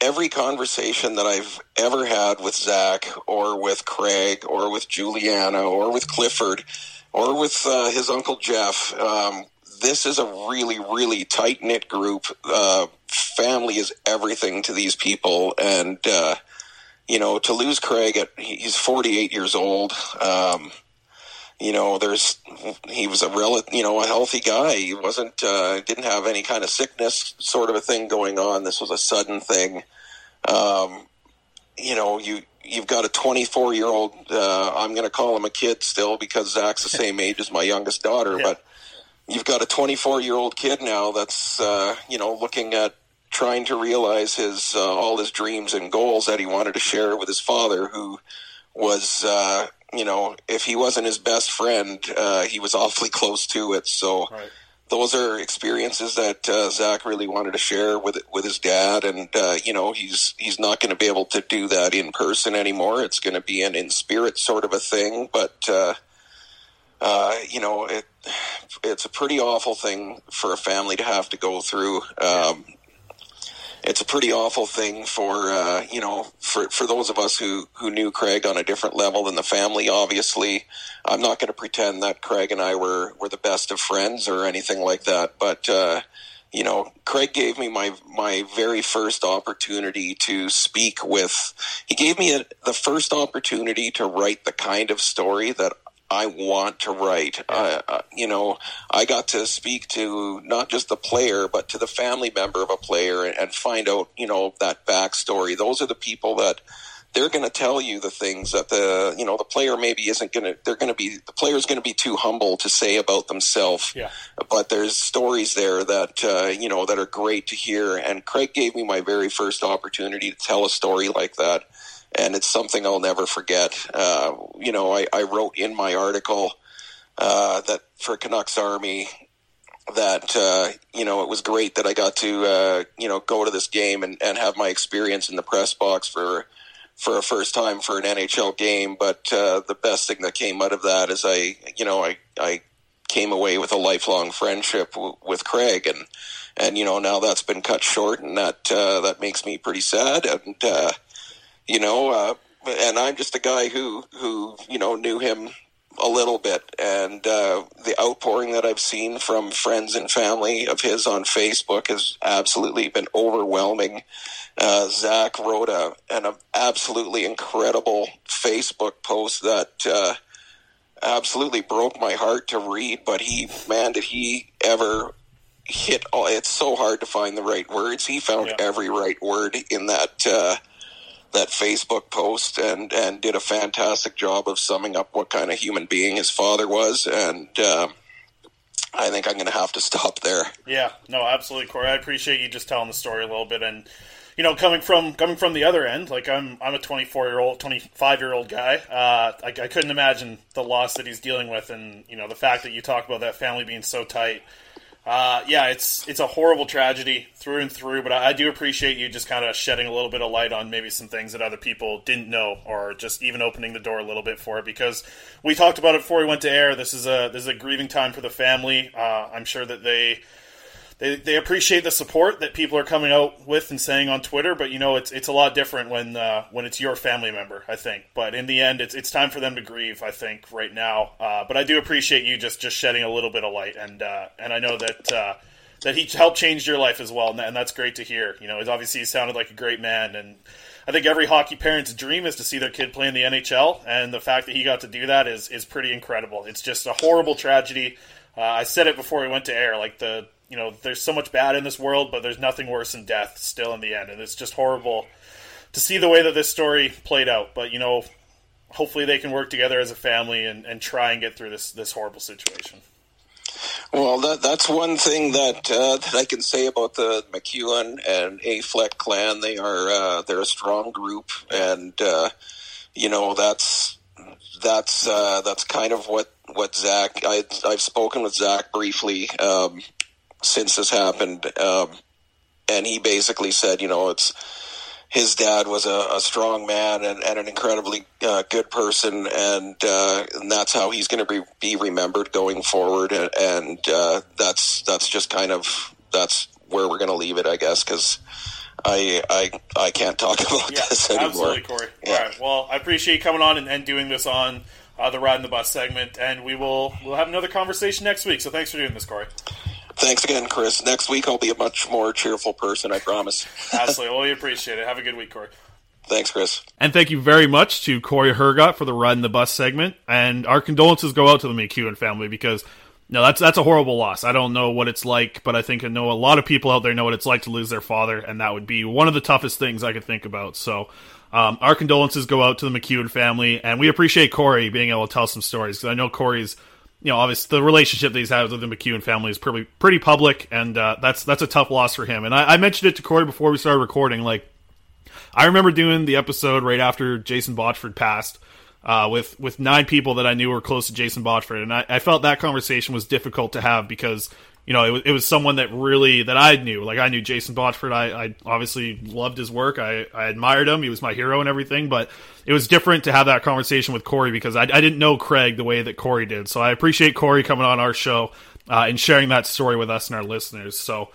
every conversation that I've ever had with Zach or with Craig or with Juliana or with Clifford or with uh, his uncle Jeff, um, this is a really really tight knit group. Uh, family is everything to these people, and uh, you know to lose Craig at he's forty eight years old. Um, you know, there's he was a real, you know, a healthy guy. He wasn't uh, didn't have any kind of sickness sort of a thing going on. This was a sudden thing. Um, you know, you you've got a 24 year old. Uh, I'm going to call him a kid still because Zach's the same age as my youngest daughter, but you've got a 24 year old kid now that's uh, you know looking at trying to realize his uh, all his dreams and goals that he wanted to share with his father, who was uh, you know if he wasn't his best friend, uh, he was awfully close to it. So. Those are experiences that uh, Zach really wanted to share with with his dad, and uh, you know he's he's not going to be able to do that in person anymore. It's going to be an in spirit sort of a thing, but uh, uh, you know, it it's a pretty awful thing for a family to have to go through. Um, it's a pretty awful thing for uh, you know for for those of us who who knew Craig on a different level than the family. Obviously, I'm not going to pretend that Craig and I were were the best of friends or anything like that, but. Uh, you know, Craig gave me my my very first opportunity to speak with. He gave me a, the first opportunity to write the kind of story that I want to write. You know, I got to speak to not just the player, but to the family member of a player and, and find out, you know, that backstory. Those are the people that they're going to tell you the things that the you know the player maybe isn't going to. They're going to be the player's going to be too humble to say about themselves. Yeah. But there's stories there that uh, you know that are great to hear. And Craig gave me my very first opportunity to tell a story like that and it's something I'll never forget. Uh, you know, I, I, wrote in my article uh, that for Canucks Army that uh, you know it was great that I got to uh, you know go to this game and, and have my experience in the press box for for a first time for an NHL game. But uh, the best thing that came out of that is I you know I I came away with a lifelong friendship w- with Craig and. And you know now that's been cut short, and that uh, that makes me pretty sad. And uh, you know, uh, and I'm just a guy who who you know knew him a little bit, and uh, the outpouring that I've seen from friends and family of his on Facebook has absolutely been overwhelming. Uh, Zach wrote a an absolutely incredible Facebook post that uh, absolutely broke my heart to read. But he, man, did he ever hit? All, it's so hard to find the right words. He found Yeah. every right word in that. That Facebook post and and did a fantastic job of summing up what kind of human being his father was and uh, I think I'm going to have to stop there. Yeah, no, absolutely, Cory. I appreciate you just telling the story a little bit, and you know, coming from coming from the other end, like I'm I'm a 24 year old, 25 year old guy. Uh, I, I couldn't imagine the loss that he's dealing with, and you know, the fact that you talk about that family being so tight. Uh, yeah, it's it's a horrible tragedy through and through, but I, I do appreciate you just kind of shedding a little bit of light on maybe some things that other people didn't know, or just even opening the door a little bit for it. Because we talked about it before we went to air. This is a this is a grieving time for the family. Uh, I'm sure that they they, they appreciate the support that people are coming out with and saying on Twitter, but you know it's it's a lot different when uh, when it's your family member. I think, but in the end, it's it's time for them to grieve. I think right now, uh, but I do appreciate you just just shedding a little bit of light, and uh, and I know that. Uh, that he helped change your life as well, and, and that's great to hear. You know, obviously he sounded like a great man, and I think every hockey parent's dream is to see their kid play in the NHL, and the fact that he got to do that is is pretty incredible. It's just a horrible tragedy. Uh, I said it before we went to air, like the you know, there's so much bad in this world, but there's nothing worse than death still in the end, and it's just horrible to see the way that this story played out. But you know, hopefully they can work together as a family and, and try and get through this this horrible situation. Well, that, that's one thing that uh, that I can say about the MacEwen and Afleck clan. They are uh, they're a strong group, and uh, you know that's that's uh, that's kind of what what Zach. I, I've spoken with Zach briefly um, since this happened, um, and he basically said, you know, it's his dad was a, a strong man and, and an incredibly uh, good person, and uh, and that's how he's going to be, be remembered going forward. And, and uh, that's that's just kind of that's where we're going to leave it, I guess, because. I, I I can't talk about Yeah, this anymore. absolutely, Cory. Yeah. All right. Well, I appreciate you coming on and, and doing this on uh, the Ride in the Bus segment, and we will we'll have another conversation next week. So thanks for doing this, Cory. Thanks again, Chris. Next week I'll be a much more cheerful person, I promise. Absolutely. Well, we appreciate it. Have a good week, Cory. Thanks, Chris. And thank you very much to Cory Hergott for the Ride in the Bus segment. And our condolences go out to the MacEwen family because no, that's that's a horrible loss. I don't know what it's like, but I think I know a lot of people out there know what it's like to lose their father, and that would be one of the toughest things I could think about. So, um, our condolences go out to the MacEwen family, and we appreciate Cory being able to tell some stories because I know Cory's, you know, obviously the relationship that he's had with the MacEwen family is pretty pretty public, and uh, that's that's a tough loss for him. And I, I mentioned it to Cory before we started recording, like. I remember doing the episode right after Jason Botchford passed uh, with with nine people that I knew were close to Jason Botchford, and I, I felt that conversation was difficult to have because you know it was, it was someone that really that I knew. Like I knew Jason Botchford. I, I obviously loved his work. I, I admired him. He was my hero and everything. But it was different to have that conversation with Cory because I, I didn't know Craig the way that Cory did. So I appreciate Cory coming on our show uh, and sharing that story with us and our listeners. So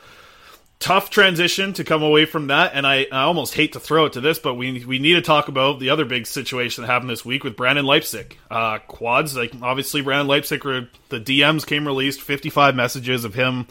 tough transition to come away from that, and I, I almost hate to throw it to this, but we we need to talk about the other big situation that happened this week with Brendan Leipsic. Uh, quads, like obviously Brendan Leipsic, were, the DMs came released, fifty five messages of him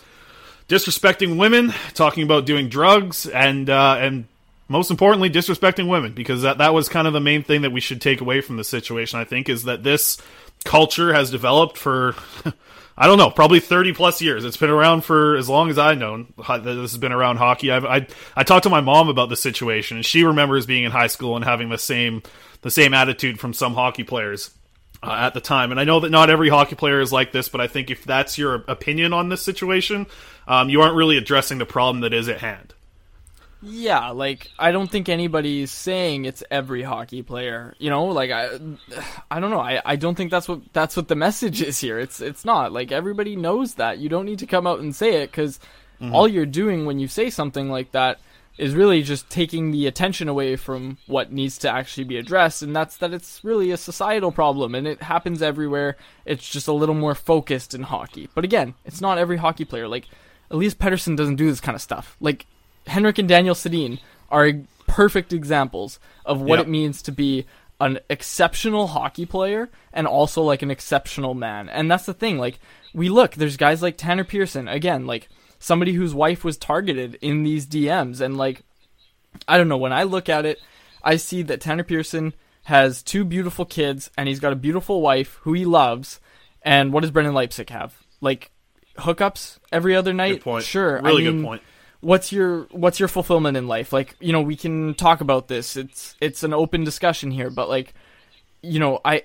disrespecting women, talking about doing drugs, and uh, and most importantly, disrespecting women, because that that was kind of the main thing that we should take away from the situation. I think is that this culture has developed for. I don't know, probably 30 plus years. It's been around for as long as I've known this has been around hockey. I've, I I talked to my mom about the situation, and she remembers being in high school and having the same the same attitude from some hockey players uh, at the time. And I know that not every hockey player is like this, but I think if that's your opinion on this situation, um, you aren't really addressing the problem that is at hand. Yeah, like I don't think anybody's saying it's every hockey player. You know, like I, I don't know. I, I don't think that's what that's what the message is here. It's it's not like everybody knows that. You don't need to come out and say it because Mhm. all you're doing when you say something like that is really just taking the attention away from what needs to actually be addressed, and that's that it's really a societal problem and it happens everywhere. It's just a little more focused in hockey. But again, it's not every hockey player. Like Elias Pettersson doesn't do this kind of stuff. Like Henrik and Daniel Sedin are perfect examples of what Yep. it means to be an exceptional hockey player and also like an exceptional man. And that's the thing. Like we look, there's guys like Tanner Pearson again, like somebody whose wife was targeted in these DMs, and like I don't know. When I look at it, I see that Tanner Pearson has two beautiful kids and he's got a beautiful wife who he loves. And what does Brendan Leipsic have? Like hookups every other night? Good point. Sure. I Really good point. What's your what's your fulfillment in life? Like, you know, we can talk about this. It's it's an open discussion here, but like you know, I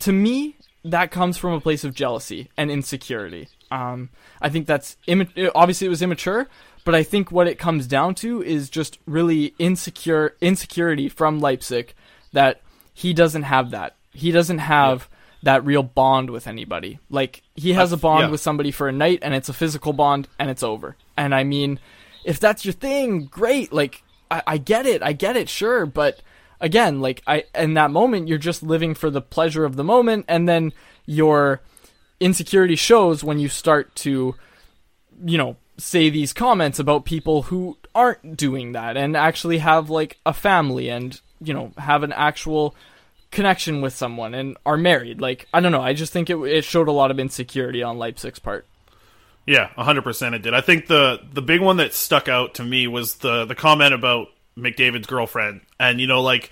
to me that comes from a place of jealousy and insecurity. Um, I think that's imma- obviously it was immature, but I think what it comes down to is just really insecure insecurity from Leipsic that he doesn't have that. He doesn't have that real bond with anybody. Like he has a bond yeah. with somebody for a night and it's a physical bond and it's over. And I mean, if that's your thing, great. Like I, I get it, I get it, sure, but again, like I in that moment you're just living for the pleasure of the moment. And then your insecurity shows when you start to you know say these comments about people who aren't doing that and actually have like a family and you know have an actual connection with someone and are married. Like i don't know. I just think it, it showed a lot of insecurity on Leipsic's part Yeah, hundred percent it did. I think the the big one that stuck out to me was the the comment about McDavid's girlfriend, and you know, like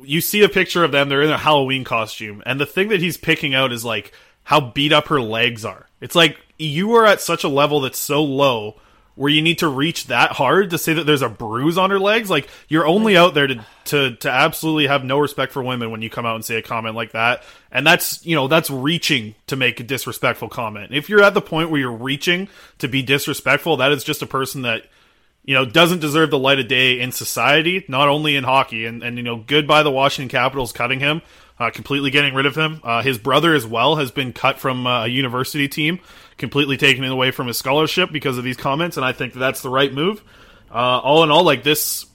you see a picture of them, they're in a Halloween costume, and the thing that he's picking out is like how beat up her legs are. It's like you are at such a level that's so low where you need to reach that hard to say that there's a bruise on her legs. Like you're only out there to to to absolutely have no respect for women when you come out and say a comment like that. And that's you know that's reaching to make a disrespectful comment. If you're at the point where you're reaching to be disrespectful, that is just a person that you know doesn't deserve the light of day in society, not only in hockey. And and you know good by the Washington Capitals cutting him. Uh, completely getting rid of him. Uh, his brother as well has been cut from uh, a university team, completely taken away from his scholarship because of these comments, and I think that that's the right move. Uh, all in all, like this,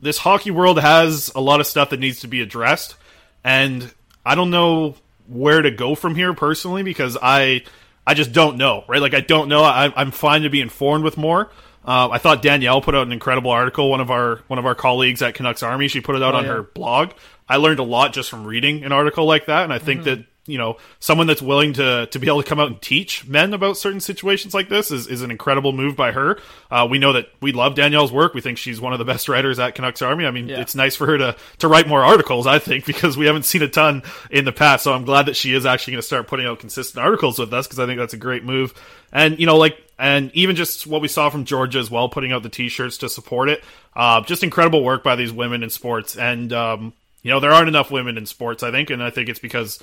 this hockey world has a lot of stuff that needs to be addressed, and I don't know where to go from here personally because I, I just don't know, right? Like I don't know. I, I'm fine to be informed with more. Uh, I thought Danielle put out an incredible article. One of our one of our colleagues at Canucks Army, she put it out Oh, on yeah. her blog. I learned a lot just from reading an article like that, and I think Mm-hmm. that you know someone that's willing to to be able to come out and teach men about certain situations like this is, is an incredible move by her. Uh, we know that we love Danielle's work. We think she's one of the best writers at Canucks Army. I mean, Yeah. it's nice for her to to write more articles. I think because we haven't seen a ton in the past. So I'm glad that she is actually going to start putting out consistent articles with us because I think that's a great move. And you know, like and even just what we saw from Georgia as well, putting out the T-shirts to support it. Uh, just incredible work by these women in sports, and um, you know there aren't enough women in sports, I think, and I think it's because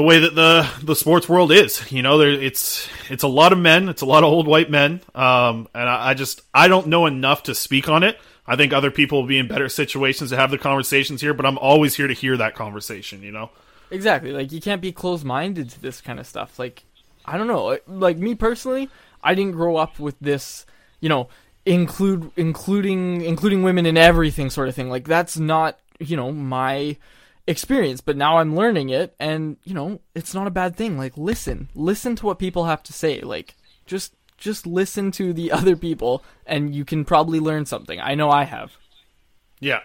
the way that the the sports world is. You know, there it's it's a lot of men, it's a lot of old white men, um, and I, I just I don't know enough to speak on it. I think other people will be in better situations to have the conversations here, but I'm always here to hear that conversation. You know. Exactly. Like you can't be closed minded to this kind of stuff. Like I don't know. Like me personally, I didn't grow up with this, you know, include including including women in everything sort of thing. Like that's not, you know, my experience, but now I'm learning it and, you know, it's not a bad thing. Like listen. Listen to what people have to say. Like just just listen to the other people and you can probably learn something. I know I have. Yeah,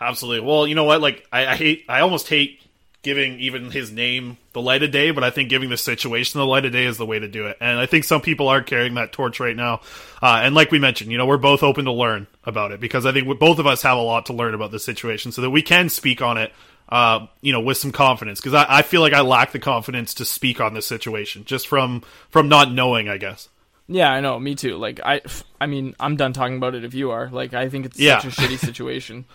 absolutely. Well, you know what? Like, I, I hate, I almost hate giving even his name the light of day, but I think giving the situation the light of day is the way to do it. And I think some people are carrying that torch right now. Uh, and like we mentioned, you know, we're both open to learn about it because I think we, both of us have a lot to learn about the situation so that we can speak on it. Uh, you know, with some confidence, because I, I feel like I lack the confidence to speak on this situation just from from not knowing, I guess. Yeah, I know. Me too. Like I, I mean, I'm done talking about it. If you are, like, I think it's Yeah. such a shitty situation.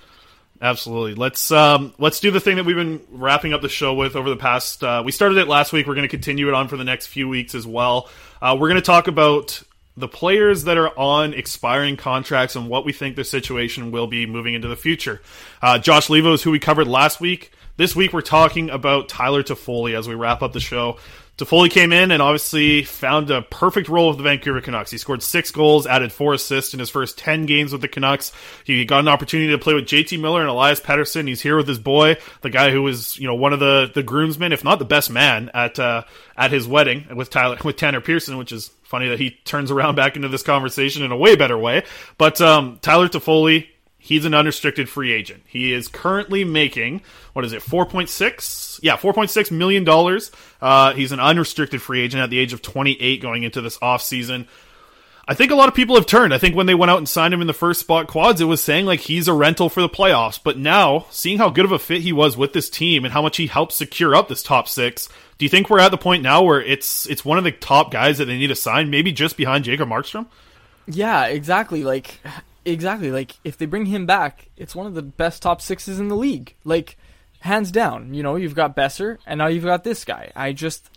Absolutely. Let's um let's do the thing that we've been wrapping up the show with over the past. Uh, we started it last week. We're going to continue it on for the next few weeks as well. Uh, we're going to talk about the players that are on expiring contracts and what we think their situation will be moving into the future. Uh, Josh Leivo is who we covered last week. This week we're talking about Tyler Toffoli as we wrap up the show. Toffoli came in and obviously found a perfect role with the Vancouver Canucks. He scored six goals, added four assists in his first 10 games with the Canucks. He got an opportunity to play with JT Miller and Elias Pettersson. He's here with his boy, the guy who was, you know, one of the, the groomsmen, if not the best man at, uh, at his wedding with Tyler, with Tanner Pearson, which is funny that he turns around back into this conversation in a way better way. But, um, Tyler Toffoli, He's an unrestricted free agent. He is currently making what is it, four point six? Yeah, four point six million dollars. Uh, he's an unrestricted free agent at the age of twenty eight, going into this off season. I think a lot of people have turned. I think when they went out and signed him in the first spot quads, it was saying like he's a rental for the playoffs. But now, seeing how good of a fit he was with this team and how much he helped secure up this top six, do you think we're at the point now where it's it's one of the top guys that they need to sign, maybe just behind Jacob Markstrom? Yeah, exactly. Like, exactly. Like, if they bring him back, it's one of the best top sixes in the league. Like, hands down. You know, you've got Boeser, and now you've got this guy. I just,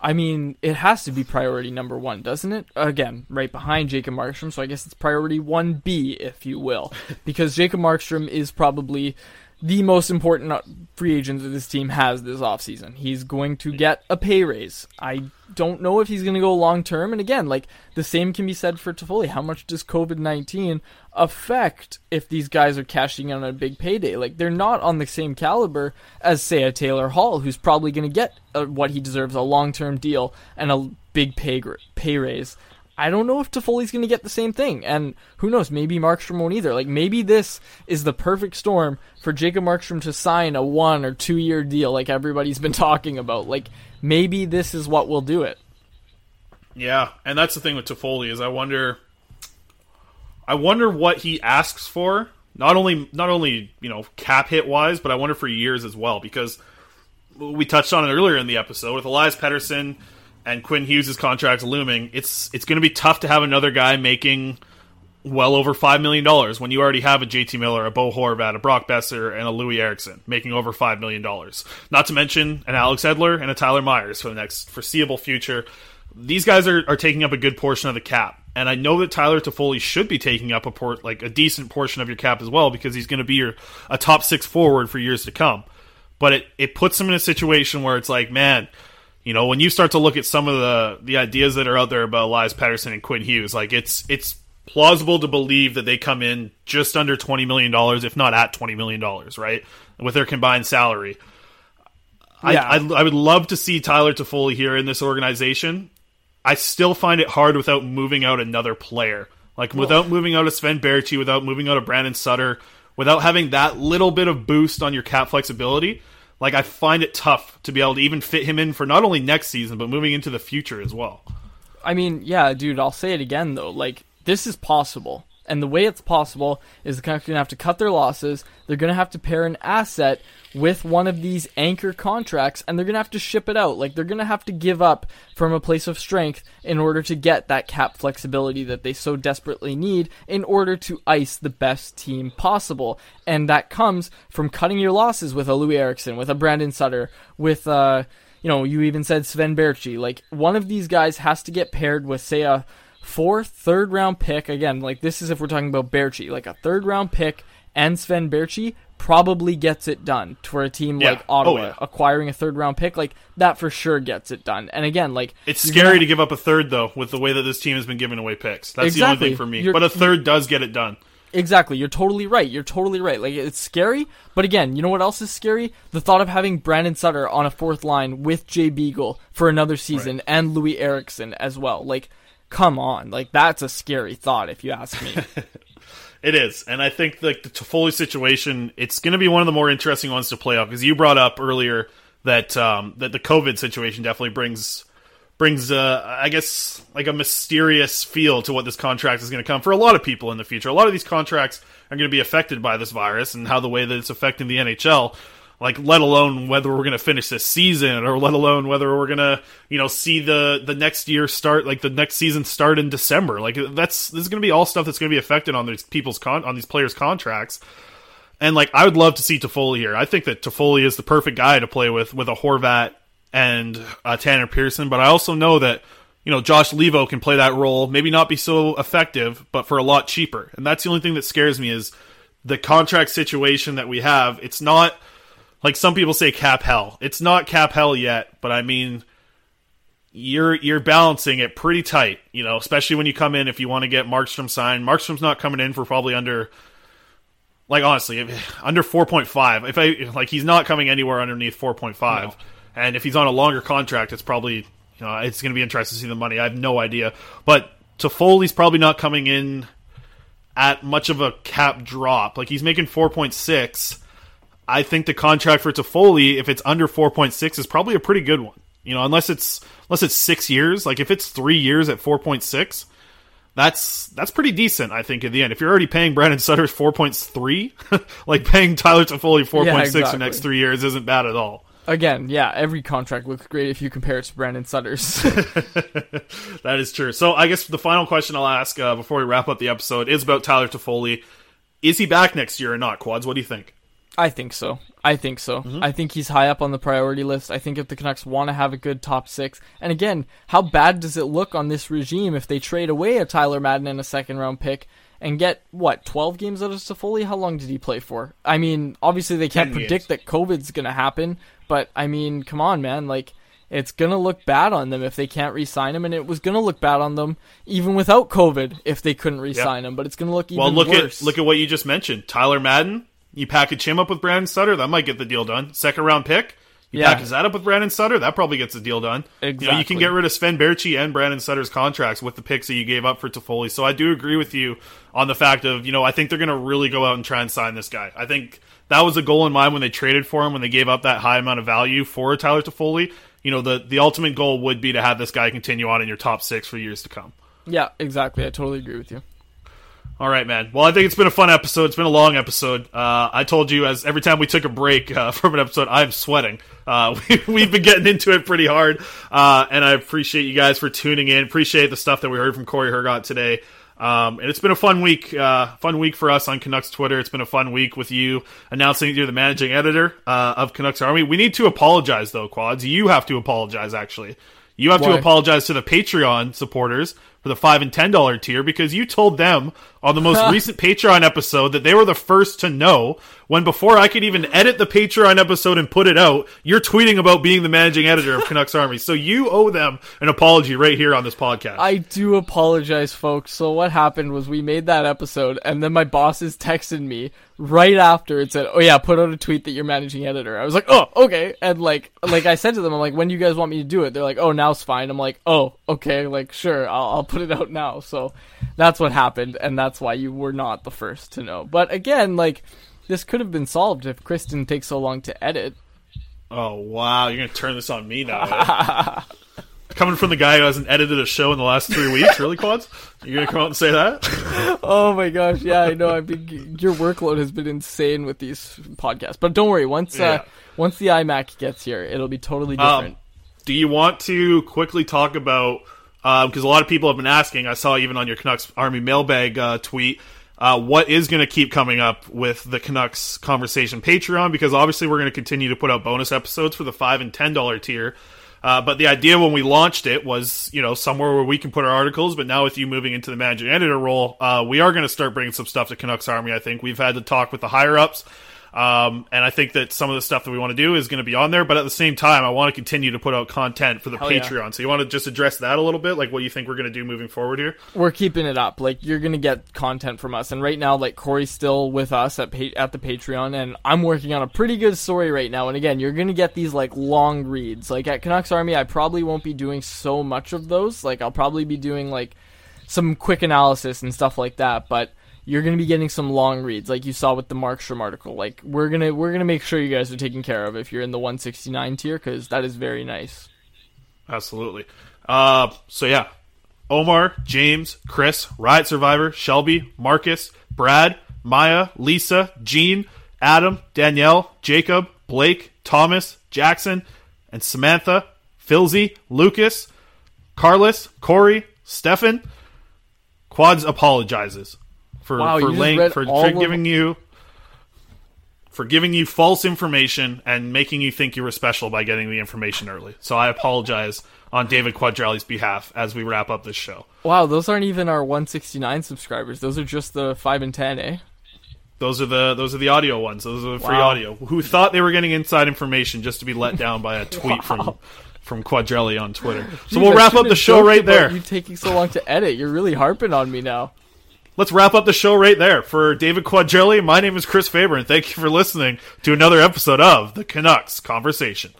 I mean, it has to be priority number one, doesn't it? Again, right behind Jacob Markstrom, so I guess it's priority 1B, if you will. because Jacob Markstrom is probably the most important uh, free agent that this team has this offseason. He's going to get a pay raise. I don't know if he's going to go long term. And again, like the same can be said for Toffoli. How much does COVID 19 affect if these guys are cashing in on a big payday? Like they're not on the same caliber as, say, a Taylor Hall, who's probably going to get uh what he deserves a long term deal and a big pay, pay raise. I don't know if Toffoli's going to get the same thing, and who knows? Maybe Markstrom won't either. Like maybe this is the perfect storm for Jacob Markstrom to sign a one or two year deal, like everybody's been talking about. Like maybe this is what will do it. Yeah, and that's the thing with Toffoli is I wonder, I wonder what he asks for. Not only not only you know cap hit wise, but I wonder for years as well because we touched on it earlier in the episode with Elias Pettersson and Quinn Hughes' contracts looming. It's it's going to be tough to have another guy making well over five million dollars when you already have a JT Miller, a Bo Horvat, a Brock Boeser, and a Loui Eriksson making over five million dollars. Not to mention an Alex Edler and a Tyler Myers for the next foreseeable future. These guys are, are taking up a good portion of the cap, and I know that Tyler Toffoli should be taking up a port like a decent portion of your cap as well because he's going to be your a top six forward for years to come. But it it puts him in a situation where it's like, man, you know, when you start to look at some of the the ideas that are out there about Elias Pettersson and Quinn Hughes, like it's it's plausible to believe that they come in just under twenty million dollars, if not at twenty million dollars, right, with their combined salary. Yeah. I, I I would love to see Tyler Toffoli here in this organization. I still find it hard without moving out another player, like without moving out a Sven Baertschi, without moving out a Brandon Sutter, without having that little bit of boost on your cap flexibility. Like I find it tough to be able to even fit him in for not only next season but moving into the future as well. I mean, yeah, dude, I'll say it again though. Like this is possible. And the way it's possible is the Canucks are going to have to cut their losses. They're going to have to pair an asset with one of these anchor contracts, and they're going to have to ship it out. Like, they're going to have to give up from a place of strength in order to get that cap flexibility that they so desperately need in order to ice the best team possible. And that comes from cutting your losses with a Loui Eriksson, with a Brandon Sutter, with, uh, you know, you even said Sven Baertschi. Like, one of these guys has to get paired with, say, a fourth, third round pick. Again, like this is if we're talking about Baertschi, like a third round pick and Sven Baertschi probably gets it done for a team Yeah. like Ottawa Oh, yeah. acquiring a third round pick. Like that for sure gets it done. And again, like It's scary to give up a third though, with the way that this team has been giving away picks. That's the only thing for me. You're- but a third does get it done. Exactly. You're totally right. You're totally right. Like it's scary, but again, you know what else is scary? The thought of having Brandon Sutter on a fourth line with Jay Beagle for another season and Loui Eriksson as well. Like, come on. Like that's a scary thought if you ask me. It is, and I think like the Toffoli situation, it's going to be one of the more interesting ones to play out because you brought up earlier that um, that the COVID situation definitely brings brings uh, I guess like a mysterious feel to what this contract is going to come for a lot of people in the future. A lot of these contracts are going to be affected by this virus and how the way that it's affecting the NHL. Like, let alone whether we're going to finish this season, or let alone whether we're going to, you know, see the the next year start, like the next season start in December. Like, that's this is going to be all stuff that's going to be affected on these people's con on these players' contracts. And like, I would love to see Toffoli here. I think that Toffoli is the perfect guy to play with with a Horvat and Tanner Pearson. But I also know that you know Josh Leivo can play that role, maybe not be so effective, but for a lot cheaper. And that's the only thing that scares me is the contract situation that we have. It's not like some people say cap hell. It's not cap hell yet, but I mean you're you're balancing it pretty tight, you know, especially when you come in if you want to get Markstrom signed. Markstrom's not coming in for probably under like honestly, if, under 4.5. If I like he's not coming anywhere underneath 4.5. And if he's on a longer contract, it's probably you know, it's going to be interesting to see the money. I have no idea. But Toffoli's probably not coming in at much of a cap drop. Like he's making 4.6. I think the contract for Toffoli, if it's under 4.6, is probably a pretty good one. You know, unless it's unless it's six years. Like if it's three years at 4.6, that's that's pretty decent. I think In the end, if you're already paying Brandon Sutter 4.3, like paying Tyler Toffoli 4.6 for the next three years isn't bad at all. Again, yeah, every contract looks great if you compare it to Brandon Sutter's. That is true. So I guess the final question I'll ask uh, before we wrap up the episode is about Tyler Toffoli. Is he back next year or not? Quads, what do you think? I think so. I think so. Mm-hmm. I think he's high up on the priority list. I think if the Canucks want to have a good top six, and again, how bad does it look on this regime if they trade away a Tyler Madden and a second round pick and get what twelve games out of Toffoli? How long did he play for? I mean, obviously they can't 10 predict that COVID's gonna happen, but I mean, come on, man, like. It's gonna look bad on them if they can't re-sign him, and it was gonna look bad on them even without COVID if they couldn't re-sign him. But it's gonna look even well, look worse. at look at what you just mentioned. Tyler Madden. You package him up with Brandon Sutter, that might get the deal done. Second round pick. You Yeah. package that up with Brandon Sutter, that probably gets the deal done. You know, you can get rid of Sven Baertschi and Brandon Sutter's contracts with the picks that you gave up for Toffoli. So I do agree with you on the fact of, you know, I think they're going to really go out and try and sign this guy. I think that was a goal in mind when they traded for him, when they gave up that high amount of value for Tyler Toffoli. you know the the ultimate goal would be to have this guy continue on in your top six for years to come. Yeah, exactly. I totally agree with you. All right, man. Well, I think it's been a fun episode. It's been a long episode. Uh, I told you as every time we took a break uh, from an episode, I'm sweating. Uh, we, have been getting into it pretty hard, uh, and I appreciate you guys for tuning in. Appreciate the stuff that we heard from Cory Hergott today. Um, and it's been a fun week, uh, fun week for us on Canucks Twitter. It's been a fun week with you announcing that you're the managing editor uh, of Canucks Army. We need to apologize though, Quads. You have to apologize. Actually, you have Why? to apologize to the Patreon supporters for the five and ten dollar tier because you told them on the most recent Patreon episode that they were the first to know when before I could even edit the Patreon episode and put it out, you're tweeting about being the managing editor of Canucks Army. So you owe them an apology right here on this podcast. I do apologize, folks. So what happened was we made that episode, and then my bosses texted me right after it said, "Oh yeah, put out a tweet that you're managing editor." I was like, "Oh, okay." And like, like I said to them, I'm like, "When do you guys want me to do it?" They're like, "Oh, now's fine." I'm like, "Oh, okay." Like, sure, I'll, I'll put it out now. So that's what happened, and that's why you were not the first to know. But again, like, this could have been solved if Chris didn't take so long to edit. Oh wow, you're gonna turn this on me now. Eh? Coming from the guy who hasn't edited a show in the last three weeks, really, Quads? You're gonna come out and say that? oh my gosh, yeah, I know. I mean, your workload has been insane with these podcasts. But don't worry, once Yeah. uh, once the iMac gets here, it'll be totally Um, different. do you want to quickly talk about because a lot of people have been asking? I saw even on your Canucks Army mailbag uh, tweet. Uh, what is going to keep coming up with the Canucks conversation Patreon? Because obviously we're going to continue to put out bonus episodes for the five and ten dollar tier. Uh, but the idea when we launched it was, you know, somewhere where we can put our articles. But now with you moving into the managing editor role, uh, we are going to start bringing some stuff to Canucks Army. I think we've had to talk with the higher ups. Um, and I think that some of the stuff that we want to do is going to be on there, but at the same time, I want to continue to put out content for the Hell yeah. Patreon. So you want to just address that a little bit, like what you think we're going to do moving forward here? We're keeping it up. Like you're gonna get content from us, and right now, like Cory's still with us at pa- at the Patreon, and I'm working on a pretty good story right now. And again, you're gonna get these like long reads. Like at Canucks Army, I probably won't be doing so much of those. Like I'll probably be doing like some quick analysis and stuff like that, but. You're gonna be getting some long reads, like you saw with the Markstrom article. Like we're gonna we're gonna make sure you guys are taken care of if you're in the 169 tier, because that is very nice. Absolutely. Uh, so yeah, Omar, James, Chris, Riot Survivor, Shelby, Marcus, Brad, Maya, Lisa, Jean, Adam, Danielle, Jacob, Blake, Thomas, Jackson, and Samantha, Filzy, Lucas, Carlos, Corey, Stefan. Quads apologizes for Wow, for for, for of- giving you for giving you false information and making you think you were special by getting the information early. So I apologize on David Quadrelli's behalf as we wrap up this show. Wow, those aren't even our 169 subscribers. Those are just the five and ten, eh? Those are the those are the audio ones. Those are the free Wow. audio. Who thought they were getting inside information just to be let down by a tweet from from Quadrelli on Twitter. So Jeez, we'll wrap up the show right there. You taking so long to edit? You're really harping on me now. Let's wrap up the show right there. For David Quadrelli, my name is Chris Faber, and thank you for listening to another episode of the Canucks Conversation.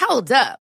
Hold up.